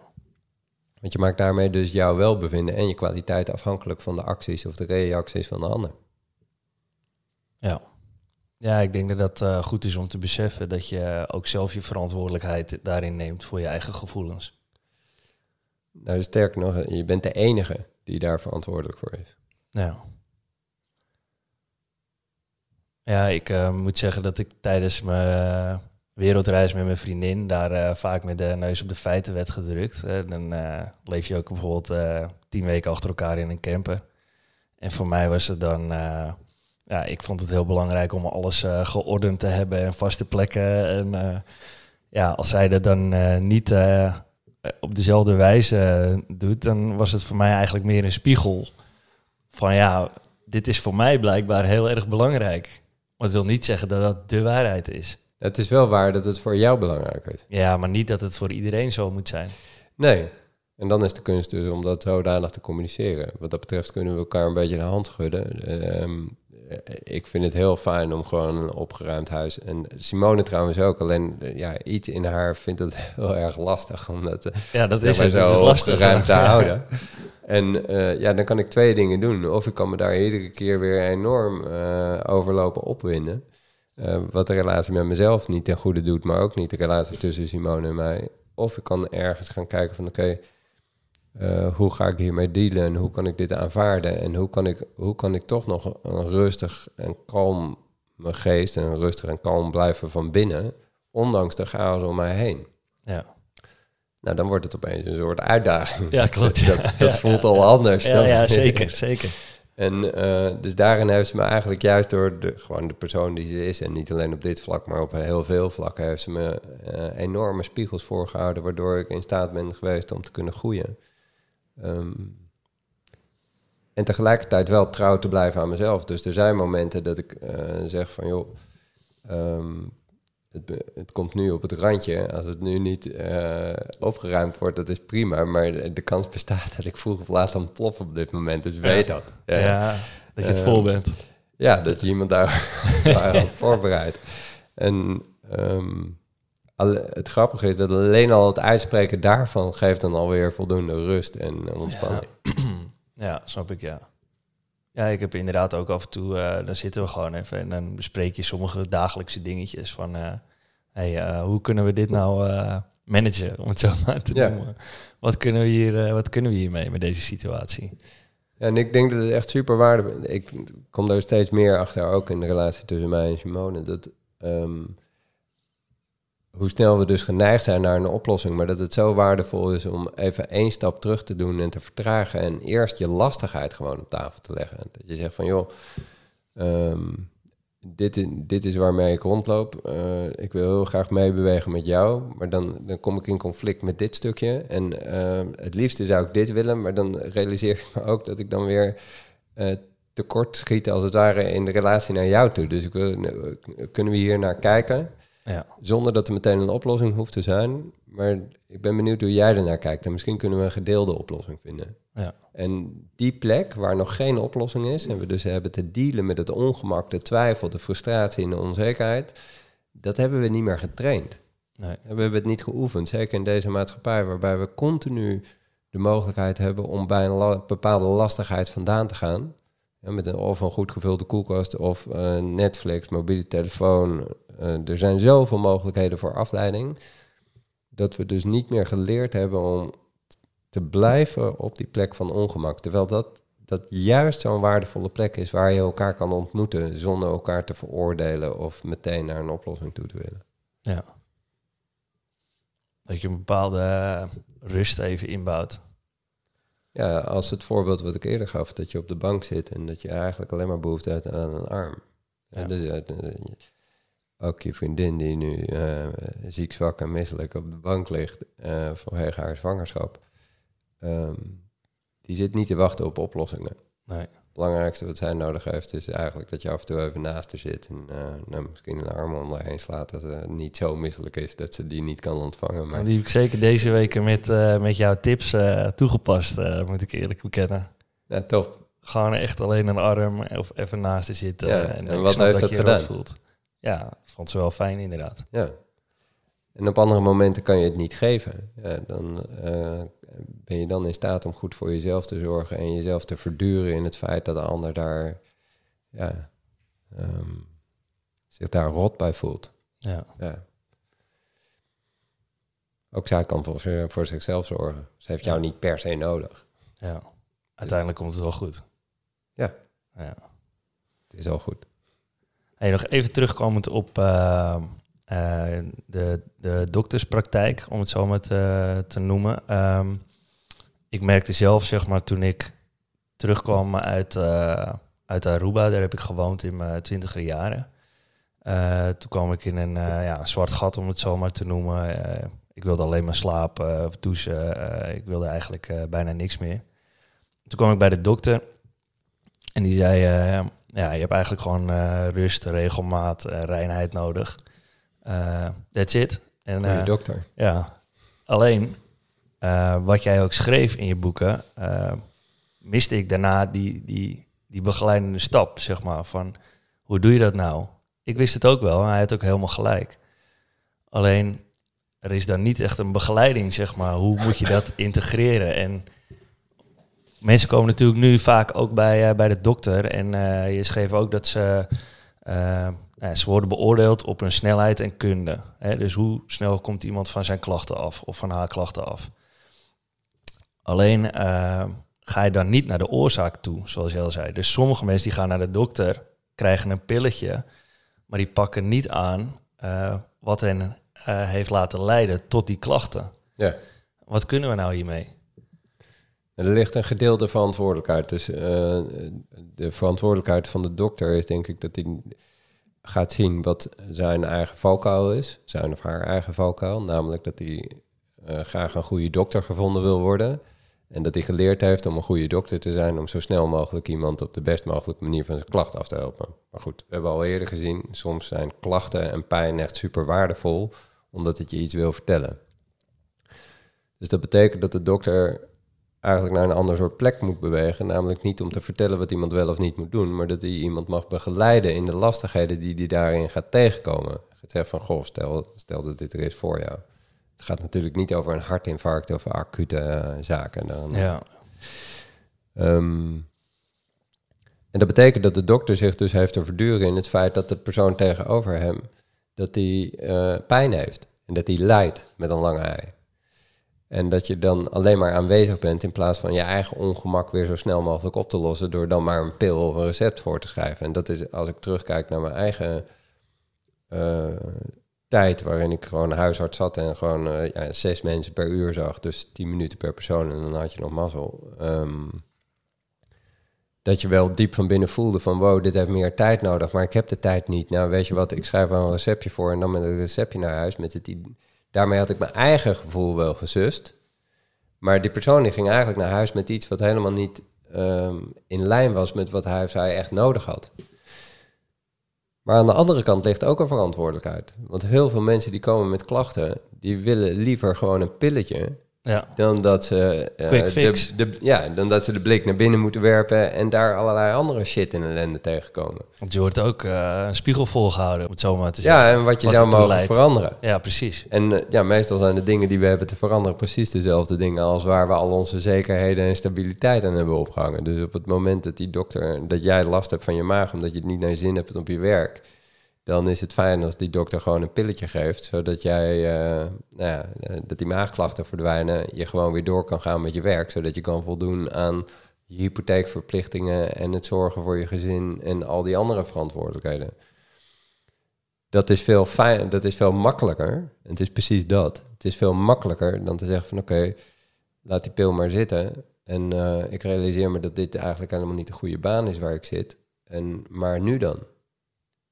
Want je maakt daarmee dus jouw welbevinden en je kwaliteit afhankelijk van de acties of de reacties van de ander. Ja. Ja, ik denk dat dat eh, goed is om te beseffen dat je ook zelf je verantwoordelijkheid daarin neemt voor je eigen gevoelens. Nou, sterker nog, je bent de enige die daar verantwoordelijk voor is. Ja. Ja, ik eh, moet zeggen dat ik tijdens mijn eh, wereldreis met mijn vriendin daar eh, vaak met de neus op de feiten werd gedrukt. Eh, dan eh, leef je ook bijvoorbeeld eh, tien weken achter elkaar in een camper. En voor mij was het dan, eh, ja, ik vond het heel belangrijk om alles eh, geordend te hebben en vaste plekken. En eh, ja, als zij dat dan eh, niet op dezelfde wijze doet, dan was het voor mij eigenlijk meer een spiegel van ja, dit is voor mij blijkbaar heel erg belangrijk. Maar het wil niet zeggen dat dat de waarheid is. Het is wel waar dat het voor jou belangrijk is. Ja, maar niet dat het voor iedereen zo moet zijn. Nee. En dan is de kunst dus om dat zodanig te communiceren. Wat dat betreft kunnen we elkaar een beetje de hand schudden. Eh, ik vind het heel fijn om gewoon een opgeruimd huis. En Simone trouwens ook. Alleen eh, ja, iets in haar vindt het heel erg lastig om dat eh, Ja, dat is het. Dat zo is lastig. opgeruimd te houden. En eh, ja, dan kan ik twee dingen doen. Of ik kan me daar iedere keer weer enorm eh overlopen opwinden. Eh, wat de relatie met mezelf niet ten goede doet, maar ook niet de relatie tussen Simone en mij. Of ik kan ergens gaan kijken van oké, eh, hoe ga ik hiermee dealen en hoe kan ik dit aanvaarden en hoe kan ik, hoe kan ik toch nog een rustig en kalm mijn geest en rustig en kalm blijven van binnen, ondanks de chaos om mij heen. Ja. Nou, dan wordt het opeens een soort uitdaging. Ja, klopt. Dat, dat voelt al anders. Dan- ja, zeker, zeker. En eh, dus daarin heeft ze me eigenlijk juist door de, gewoon de persoon die ze is, en niet alleen op dit vlak, maar op heel veel vlakken, heeft ze me eh, enorme spiegels voorgehouden, waardoor ik in staat ben geweest om te kunnen groeien. Ehm, en tegelijkertijd wel trouw te blijven aan mezelf. Dus er zijn momenten dat ik eh, zeg van joh, ehm, het, het komt nu op het randje. Als het nu niet eh, opgeruimd wordt, dat is prima. Maar de, de kans bestaat dat ik vroeg of laat dan plof op dit moment. Dus weet dat. Ja, dat je het Eh, vol bent. Ja, dat je iemand daar daarop voorbereidt. En ehm, het grappige is dat alleen al het uitspreken daarvan geeft dan alweer voldoende rust en ontspanning. Ja, snap ik, ja. Ja, ik heb inderdaad ook af en toe, eh, dan zitten we gewoon even en dan bespreek je sommige dagelijkse dingetjes van, eh, hey, eh, hoe kunnen we dit nou managen, om het zo maar te Ja. noemen. Wat kunnen, we hier, wat kunnen we hiermee met deze situatie? Ja, en ik denk dat het echt super waardevol is. Ik kom er steeds meer achter, ook in de relatie tussen mij en Simone. Dat, ehm, hoe snel we dus geneigd zijn naar een oplossing, maar dat het zo waardevol is om even één stap terug te doen en te vertragen en eerst je lastigheid gewoon op tafel te leggen. Dat je zegt van joh, ehm, dit, dit is waarmee ik rondloop. Eh, ik wil heel graag meebewegen met jou, maar dan, dan kom ik in conflict met dit stukje. En eh, het liefste zou ik dit willen, maar dan realiseer ik me ook dat ik dan weer eh, tekort schiet als het ware in de relatie naar jou toe. Dus ik wil, kunnen we hier naar kijken, Ja, zonder dat er meteen een oplossing hoeft te zijn. Maar ik ben benieuwd hoe jij ernaar kijkt. En misschien kunnen we een gedeelde oplossing vinden. ja, En die plek waar nog geen oplossing is, en we dus hebben te dealen met het ongemak, de twijfel, de frustratie en de onzekerheid, dat hebben we niet meer getraind. nee, we hebben het niet geoefend, zeker in deze maatschappij, waarbij we continu de mogelijkheid hebben om bij een la- bepaalde lastigheid vandaan te gaan. Ja, met een, of een goed gevulde koelkast of Netflix, mobiele telefoon. Eh, er zijn zoveel mogelijkheden voor afleiding, dat we dus niet meer geleerd hebben om te blijven op die plek van ongemak. Terwijl dat, dat juist zo'n waardevolle plek is waar je elkaar kan ontmoeten zonder elkaar te veroordelen of meteen naar een oplossing toe te willen. ja. Dat je een bepaalde rust even inbouwt. Ja, als het voorbeeld wat ik eerder gaf, dat je op de bank zit en dat je eigenlijk alleen maar behoefte hebt aan een arm. Ja. Dus, eh, ook je vriendin die nu eh, ziek, zwak en misselijk op de bank ligt eh, vanwege haar zwangerschap, ehm, die zit niet te wachten op oplossingen. Nee, belangrijkste wat zij nodig heeft is eigenlijk dat je af en toe even naast haar zit en eh, nou, misschien een arm om haar heen slaat dat ze niet zo misselijk is dat ze die niet kan ontvangen. Maar maar die heb ik zeker deze weken met, eh, met jouw tips eh, toegepast, moet ik eerlijk bekennen. ja, top. Gewoon echt alleen een arm of even naast te zitten. Ja, en, en wat heeft dat dat gedaan? voelt. Ja, vond ze wel fijn inderdaad. Ja. En op andere momenten kan je het niet geven. Ja, dan eh, ben je dan in staat om goed voor jezelf te zorgen en jezelf te verduren in het feit dat de ander daar ja, ehm, zich daar rot bij voelt. Ja, Ja. Ook zij kan voor, voor zichzelf zorgen. Ze heeft jou niet per se nodig. ja. Uiteindelijk komt het wel goed. Ja. ja. Het is al goed. Hey, nog even terugkomend op eh, de, de dokterspraktijk, om het zo maar te, noemen. Ehm, ik merkte zelf, zeg maar, toen ik terugkwam uit, eh, uit Aruba, daar heb ik gewoond in mijn twintiger jaren. Eh, toen kwam ik in een, eh, ja, zwart gat, om het zo maar te noemen. Eh, ik wilde alleen maar slapen of douchen. Eh, ik wilde eigenlijk eh, bijna niks meer. Toen kwam ik bij de dokter en die zei... eh, ja, je hebt eigenlijk gewoon eh, rust, regelmaat, eh, reinheid nodig. Eh that's it. En, Goeie eh, dokter. ja, alleen eh, wat jij ook schreef in je boeken, miste ik daarna die, die, die begeleidende stap, zeg maar, van hoe doe je dat nou? Ik wist het ook wel, en hij had ook helemaal gelijk. Alleen, er is dan niet echt een begeleiding, zeg maar, hoe moet je dat integreren? En mensen komen natuurlijk nu vaak ook bij, bij de dokter en je schreef ook dat ze... nou, ze worden beoordeeld op hun snelheid en kunde. Hè? Dus hoe snel komt iemand van zijn klachten af of van haar klachten af. Alleen eh, ga je dan niet naar de oorzaak toe, zoals je al zei. Dus sommige mensen die gaan naar de dokter, krijgen een pilletje, maar die pakken niet aan eh, wat hen eh, heeft laten leiden tot die klachten. Ja. Wat kunnen we nou hiermee? Er ligt een gedeelde verantwoordelijkheid. Dus de verantwoordelijkheid van de dokter is denk ik dat hij gaat zien wat zijn eigen valkuil is. Zijn of haar eigen valkuil. Namelijk dat hij uh, graag een goede dokter gevonden wil worden. En dat hij geleerd heeft om een goede dokter te zijn, om zo snel mogelijk iemand op de best mogelijke manier van zijn klacht af te helpen. Maar goed, we hebben al eerder gezien, soms zijn klachten en pijn echt super waardevol, omdat het je iets wil vertellen. Dus dat betekent dat de dokter eigenlijk naar een ander soort plek moet bewegen. Namelijk niet om te vertellen wat iemand wel of niet moet doen, maar dat hij iemand mag begeleiden in de lastigheden die hij daarin gaat tegenkomen. Het zegt van, goh, stel, stel dat dit er is voor jou. Het gaat natuurlijk niet over een hartinfarct of acute uh, zaken. Dan, Ja, Um, en dat betekent dat de dokter zich dus heeft te verduren in het feit dat de persoon tegenover hem dat die uh, pijn heeft en dat hij lijdt met een lange ei. En dat je dan alleen maar aanwezig bent in plaats van je eigen ongemak weer zo snel mogelijk op te lossen door dan maar een pil of een recept voor te schrijven. En dat is als ik terugkijk naar mijn eigen uh, tijd waarin ik gewoon huisarts zat en gewoon uh, ja, zes mensen per uur zag, dus tien minuten per persoon en dan had je nog mazzel. Um, dat je wel diep van binnen voelde van wow, dit heeft meer tijd nodig, maar ik heb de tijd niet. Nou, weet je wat, ik schrijf wel een receptje voor en dan met een receptje naar huis. Met het, daarmee had ik mijn eigen gevoel wel gesust. Maar die persoon die ging eigenlijk naar huis met iets wat helemaal niet um, in lijn was met wat hij of zij echt nodig had. Maar aan de andere kant ligt ook een verantwoordelijkheid. Want heel veel mensen die komen met klachten, die willen liever gewoon een pilletje ja. dan dat ze uh, de, de, ja, dan dat ze de blik naar binnen moeten werpen en daar allerlei andere shit in ellende tegenkomen. Want je wordt ook uh, een spiegel volgehouden, om het zo maar te zeggen. Ja, en wat je wat zou mogen leidt. veranderen. Ja, precies. En uh, ja, meestal zijn de dingen die we hebben te veranderen precies dezelfde dingen als waar we al onze zekerheden en stabiliteit aan hebben opgehangen. Dus op het moment dat die dokter, dat jij last hebt van je maag omdat je het niet naar je zin hebt op je werk, dan is het fijn als die dokter gewoon een pilletje geeft, zodat jij, uh, nou ja, dat die maagklachten verdwijnen, je gewoon weer door kan gaan met je werk, zodat je kan voldoen aan je hypotheekverplichtingen en het zorgen voor je gezin en al die andere verantwoordelijkheden. Dat is veel fijn, dat is veel makkelijker. Het is precies dat. Het is veel makkelijker dan te zeggen van oké, laat die pil maar zitten. En uh, ik realiseer me dat dit eigenlijk helemaal niet de goede baan is waar ik zit. En, maar nu dan?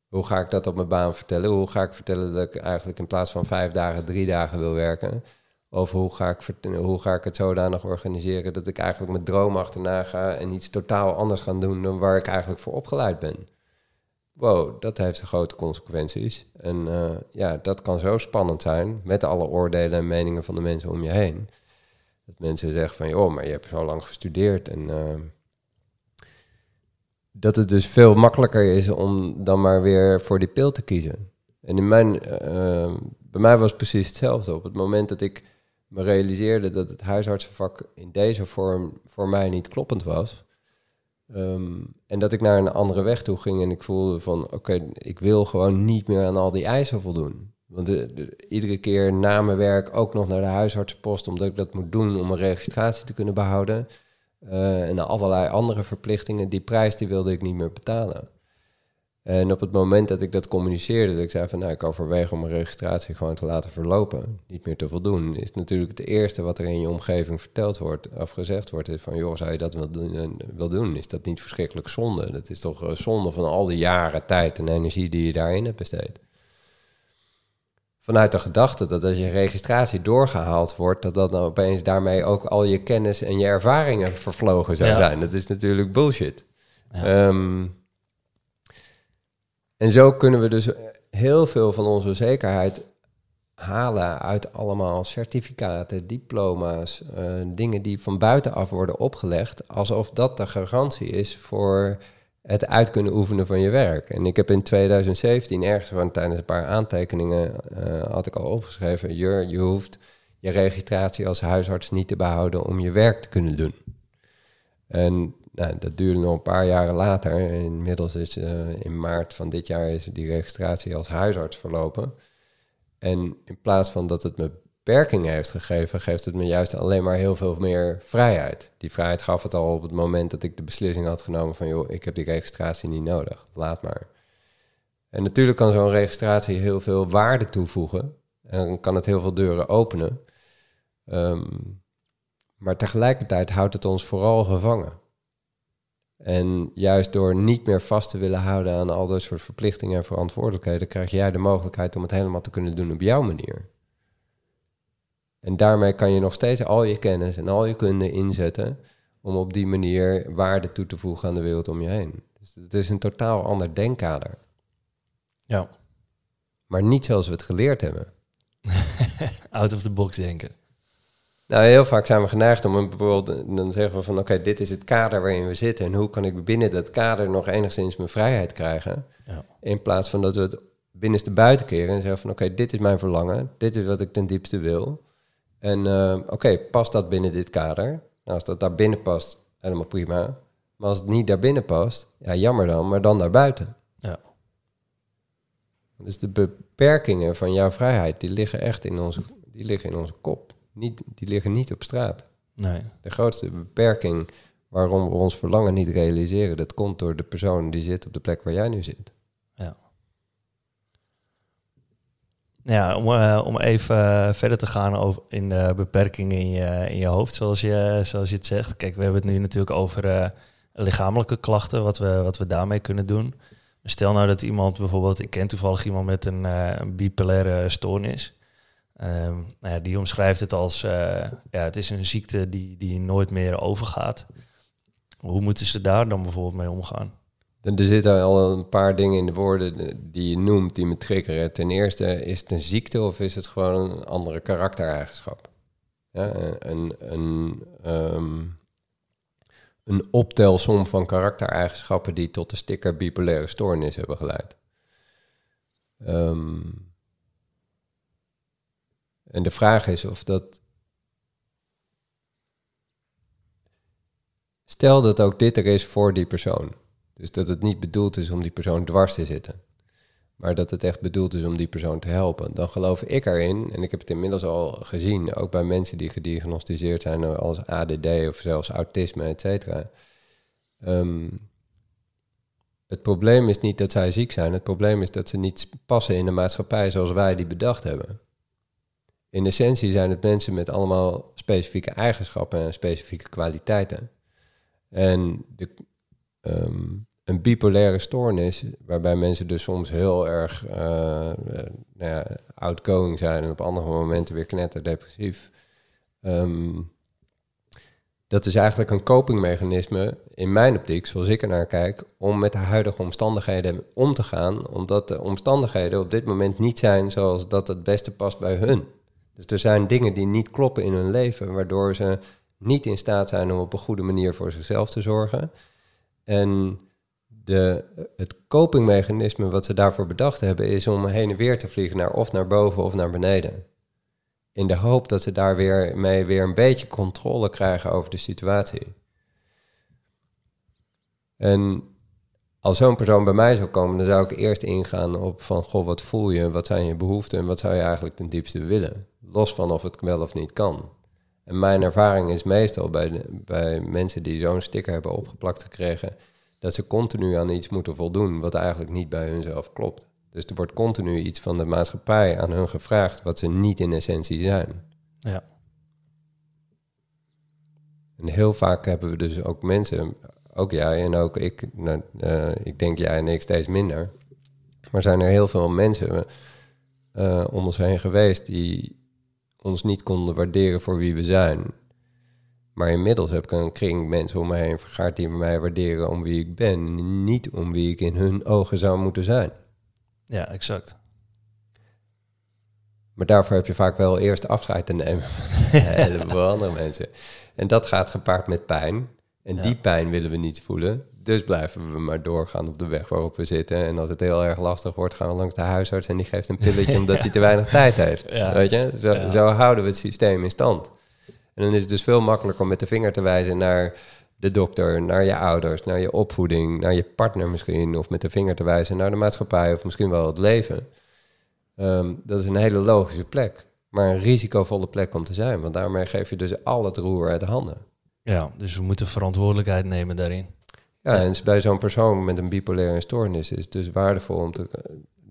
Hoe ga ik dat op mijn baan vertellen? Hoe ga ik vertellen dat ik eigenlijk in plaats van vijf dagen, drie dagen wil werken? Of hoe ga ik, hoe ga ik het zodanig organiseren dat ik eigenlijk mijn droom achterna ga en iets totaal anders ga doen dan waar ik eigenlijk voor opgeleid ben? Wow, dat heeft grote consequenties. En uh, ja, dat kan zo spannend zijn met alle oordelen en meningen van de mensen om je heen. Dat mensen zeggen van, joh, maar je hebt zo lang gestudeerd en... Uh, dat het dus veel makkelijker is om dan maar weer voor die pil te kiezen. En in mijn, uh, bij mij was het precies hetzelfde. Op het moment dat ik me realiseerde dat het huisartsenvak in deze vorm voor mij niet kloppend was. Um, en dat ik naar een andere weg toe ging en ik voelde van oké, ik wil gewoon niet meer aan al die eisen voldoen. Want de, de, iedere keer na mijn werk ook nog naar de huisartsenpost, omdat ik dat moet doen om een registratie te kunnen behouden. Uh, en allerlei andere verplichtingen. Die prijs die wilde ik niet meer betalen. En op het moment dat ik dat communiceerde, dat ik zei van nou, ik overweeg om mijn registratie gewoon te laten verlopen, niet meer te voldoen, is natuurlijk het eerste wat er in je omgeving verteld wordt, of gezegd wordt, is van joh, zou je dat wel doen, wil doen? Is dat niet verschrikkelijk zonde? Dat is toch zonde van al die jaren tijd en energie die je daarin hebt besteed vanuit de gedachte dat als je registratie doorgehaald wordt, dat dat dan opeens daarmee ook al je kennis en je ervaringen vervlogen zou ja. zijn. Dat is natuurlijk bullshit. Ja. Um, en zo kunnen we dus heel veel van onze zekerheid halen uit allemaal certificaten, diploma's, uh, dingen die van buitenaf worden opgelegd, alsof dat de garantie is voor het uit kunnen oefenen van je werk. En ik heb in 2017 ergens gewoon tijdens een paar aantekeningen uh, had ik al opgeschreven, je, je hoeft je registratie als huisarts niet te behouden om je werk te kunnen doen. En Nou, dat duurde nog een paar jaren later. Inmiddels is uh, in maart van dit jaar is die registratie als huisarts verlopen. En in plaats van dat het me beperkingen heeft gegeven, geeft het me juist alleen maar heel veel meer vrijheid. Die vrijheid gaf het al op het moment dat ik de beslissing had genomen van joh, ik heb die registratie niet nodig, laat maar. En natuurlijk kan zo'n registratie heel veel waarde toevoegen en kan het heel veel deuren openen. Ehm, maar tegelijkertijd houdt het ons vooral gevangen. En juist door niet meer vast te willen houden aan al dat soort verplichtingen en verantwoordelijkheden, krijg jij de mogelijkheid om het helemaal te kunnen doen op jouw manier. En daarmee kan je nog steeds al je kennis en al je kunde inzetten om op die manier waarde toe te voegen aan de wereld om je heen. Dus het is een totaal ander denkkader. Ja. Maar niet zoals we het geleerd hebben. Out of the box denken. Nou, heel vaak zijn we geneigd om bijvoorbeeld, dan zeggen we van oké, dit is het kader waarin we zitten en hoe kan ik binnen dat kader nog enigszins mijn vrijheid krijgen? Ja. In plaats van dat we het binnenste buiten keren en zeggen van oké, dit is mijn verlangen, dit is wat ik ten diepste wil. En uh, oké, past dat binnen dit kader? Nou, als dat daar binnen past, helemaal prima. Maar als het niet daar binnen past, ja, jammer dan, maar dan daarbuiten. Ja. Dus de beperkingen van jouw vrijheid, die liggen echt in onze, die liggen in onze kop. Niet, die liggen niet op straat. Nee. De grootste beperking waarom we ons verlangen niet realiseren, dat komt door de persoon die zit op de plek waar jij nu zit. Ja. Ja, om, uh, om even uh, verder te gaan over in de beperkingen in je, in je hoofd, zoals je, zoals je het zegt. Kijk, we hebben het nu natuurlijk over uh, lichamelijke klachten, wat we, wat we daarmee kunnen doen. Stel nou dat iemand bijvoorbeeld, ik ken toevallig iemand met een, een bipolaire stoornis. Um, nou ja, die omschrijft het als, ja, het is een ziekte die, die nooit meer overgaat. Hoe moeten ze daar dan bijvoorbeeld mee omgaan? Er zitten al een paar dingen in de woorden die je noemt die me triggeren. Ten eerste, is het een ziekte of is het gewoon een andere karaktereigenschap? Ja, een, een, een optelsom van karaktereigenschappen die tot de sticker bipolaire stoornis hebben geleid. Um, en de vraag is of dat. Stel dat ook dit er is voor die persoon. Dus dat het niet bedoeld is om die persoon dwars te zitten. Maar dat het echt bedoeld is om die persoon te helpen. Dan geloof ik erin, en ik heb het inmiddels al gezien, ook bij mensen die gediagnosticeerd zijn als ADD of zelfs autisme, et cetera. Ehm, het probleem is niet dat zij ziek zijn. Het probleem is dat ze niet passen in de maatschappij zoals wij die bedacht hebben. In essentie zijn het mensen met allemaal specifieke eigenschappen en specifieke kwaliteiten. En de, ehm, een bipolaire stoornis, waarbij mensen dus soms heel erg uh, nou ja, outgoing zijn en op andere momenten weer knetterdepressief. Um, dat is eigenlijk een copingmechanisme, in mijn optiek, zoals ik er naar kijk, om met de huidige omstandigheden om te gaan, omdat de omstandigheden op dit moment niet zijn zoals dat het beste past bij hun. Dus er zijn dingen die niet kloppen in hun leven, waardoor ze niet in staat zijn om op een goede manier voor zichzelf te zorgen. En de, het copingmechanisme wat ze daarvoor bedacht hebben, is om heen en weer te vliegen naar of naar boven of naar beneden. In de hoop dat ze daar weer mee weer een beetje controle krijgen over de situatie. En als zo'n persoon bij mij zou komen, dan zou ik eerst ingaan op van, goh, wat voel je, wat zijn je behoeften en wat zou je eigenlijk ten diepste willen? Los van of het wel of niet kan. En mijn ervaring is meestal bij, bij mensen die zo'n sticker hebben opgeplakt gekregen, dat ze continu aan iets moeten voldoen wat eigenlijk niet bij hunzelf klopt. Dus er wordt continu iets van de maatschappij aan hun gevraagd wat ze niet in essentie zijn. Ja. En heel vaak hebben we dus ook mensen, ook jij en ook ik, nou, uh, ik denk jij en ik steeds minder. Maar zijn er heel veel mensen uh, om ons heen geweest die ons niet konden waarderen voor wie we zijn. Maar inmiddels heb ik een kring mensen om me heen vergaard die mij waarderen om wie ik ben, niet om wie ik in hun ogen zou moeten zijn. Ja, exact. Maar daarvoor heb je vaak wel eerst afscheid te nemen van andere mensen. En dat gaat gepaard met pijn. En die pijn willen we niet voelen. Dus blijven we maar doorgaan op de weg waarop we zitten. En als het heel erg lastig wordt, gaan we langs de huisarts en die geeft een pilletje omdat hij te weinig tijd heeft. Weet je? Zo, zo, houden we het systeem in stand. En dan is het dus veel makkelijker om met de vinger te wijzen naar de dokter, naar je ouders, naar je opvoeding, naar je partner misschien, of met de vinger te wijzen naar de maatschappij of misschien wel het leven. Ehm, dat is een hele logische plek, maar een risicovolle plek om te zijn, want daarmee geef je dus al het roer uit de handen. Ja, dus we moeten verantwoordelijkheid nemen daarin. Ja, en bij zo'n persoon met een bipolaire stoornis is het dus waardevol om te,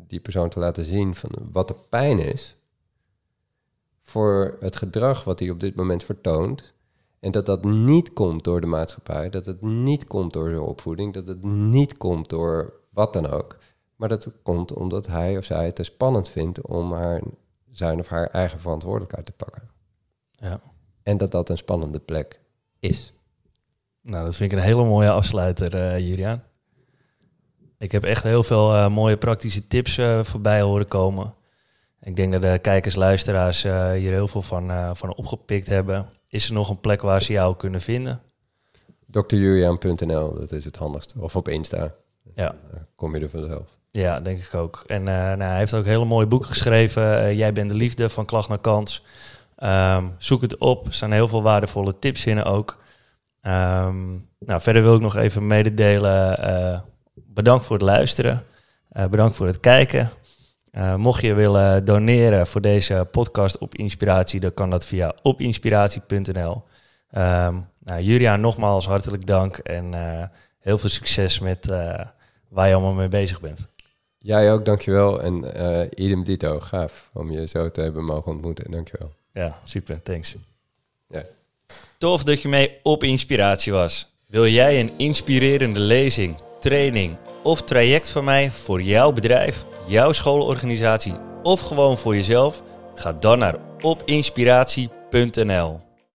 die persoon te laten zien van wat de pijn is voor het gedrag wat hij op dit moment vertoont. En dat dat niet komt door de maatschappij, dat het niet komt door zijn opvoeding, dat het niet komt door wat dan ook. Maar dat het komt omdat hij of zij het te spannend vindt om haar, zijn of haar eigen verantwoordelijkheid te pakken. Ja. En dat dat een spannende plek is. Nou, dat vind ik een hele mooie afsluiter, uh, Julian. Ik heb echt heel veel uh, mooie praktische tips uh, voorbij horen komen. Ik denk dat de kijkers, luisteraars hier heel veel van, van opgepikt hebben. Is er nog een plek waar ze jou kunnen vinden? drjulian.nl, dat is het handigste. Of op Insta. Ja. kom je er vanzelf. Ja, denk ik ook. En nou, hij heeft ook hele mooie boeken geschreven. Jij bent de liefde, van klacht naar kans. Um, zoek het op. Er staan heel veel waardevolle tips in ook. Um, nou, verder wil ik nog even mededelen. Bedankt voor het luisteren. Bedankt voor het kijken. Uh, mocht je willen doneren voor deze podcast op Inspiratie, dan kan dat via opinspiratie.nl. Um, ehm, nou, Julia, nogmaals hartelijk dank en heel veel succes met waar je allemaal mee bezig bent. Jij ook, dankjewel. En idem dito, gaaf om je zo te hebben mogen ontmoeten. Dankjewel. Ja, super, thanks. Ja. Tof dat je mee op inspiratie was. Wil jij een inspirerende lezing, training of traject van mij voor jouw bedrijf, jouw schoolorganisatie of gewoon voor jezelf? Ga dan naar opinspiratie.nl.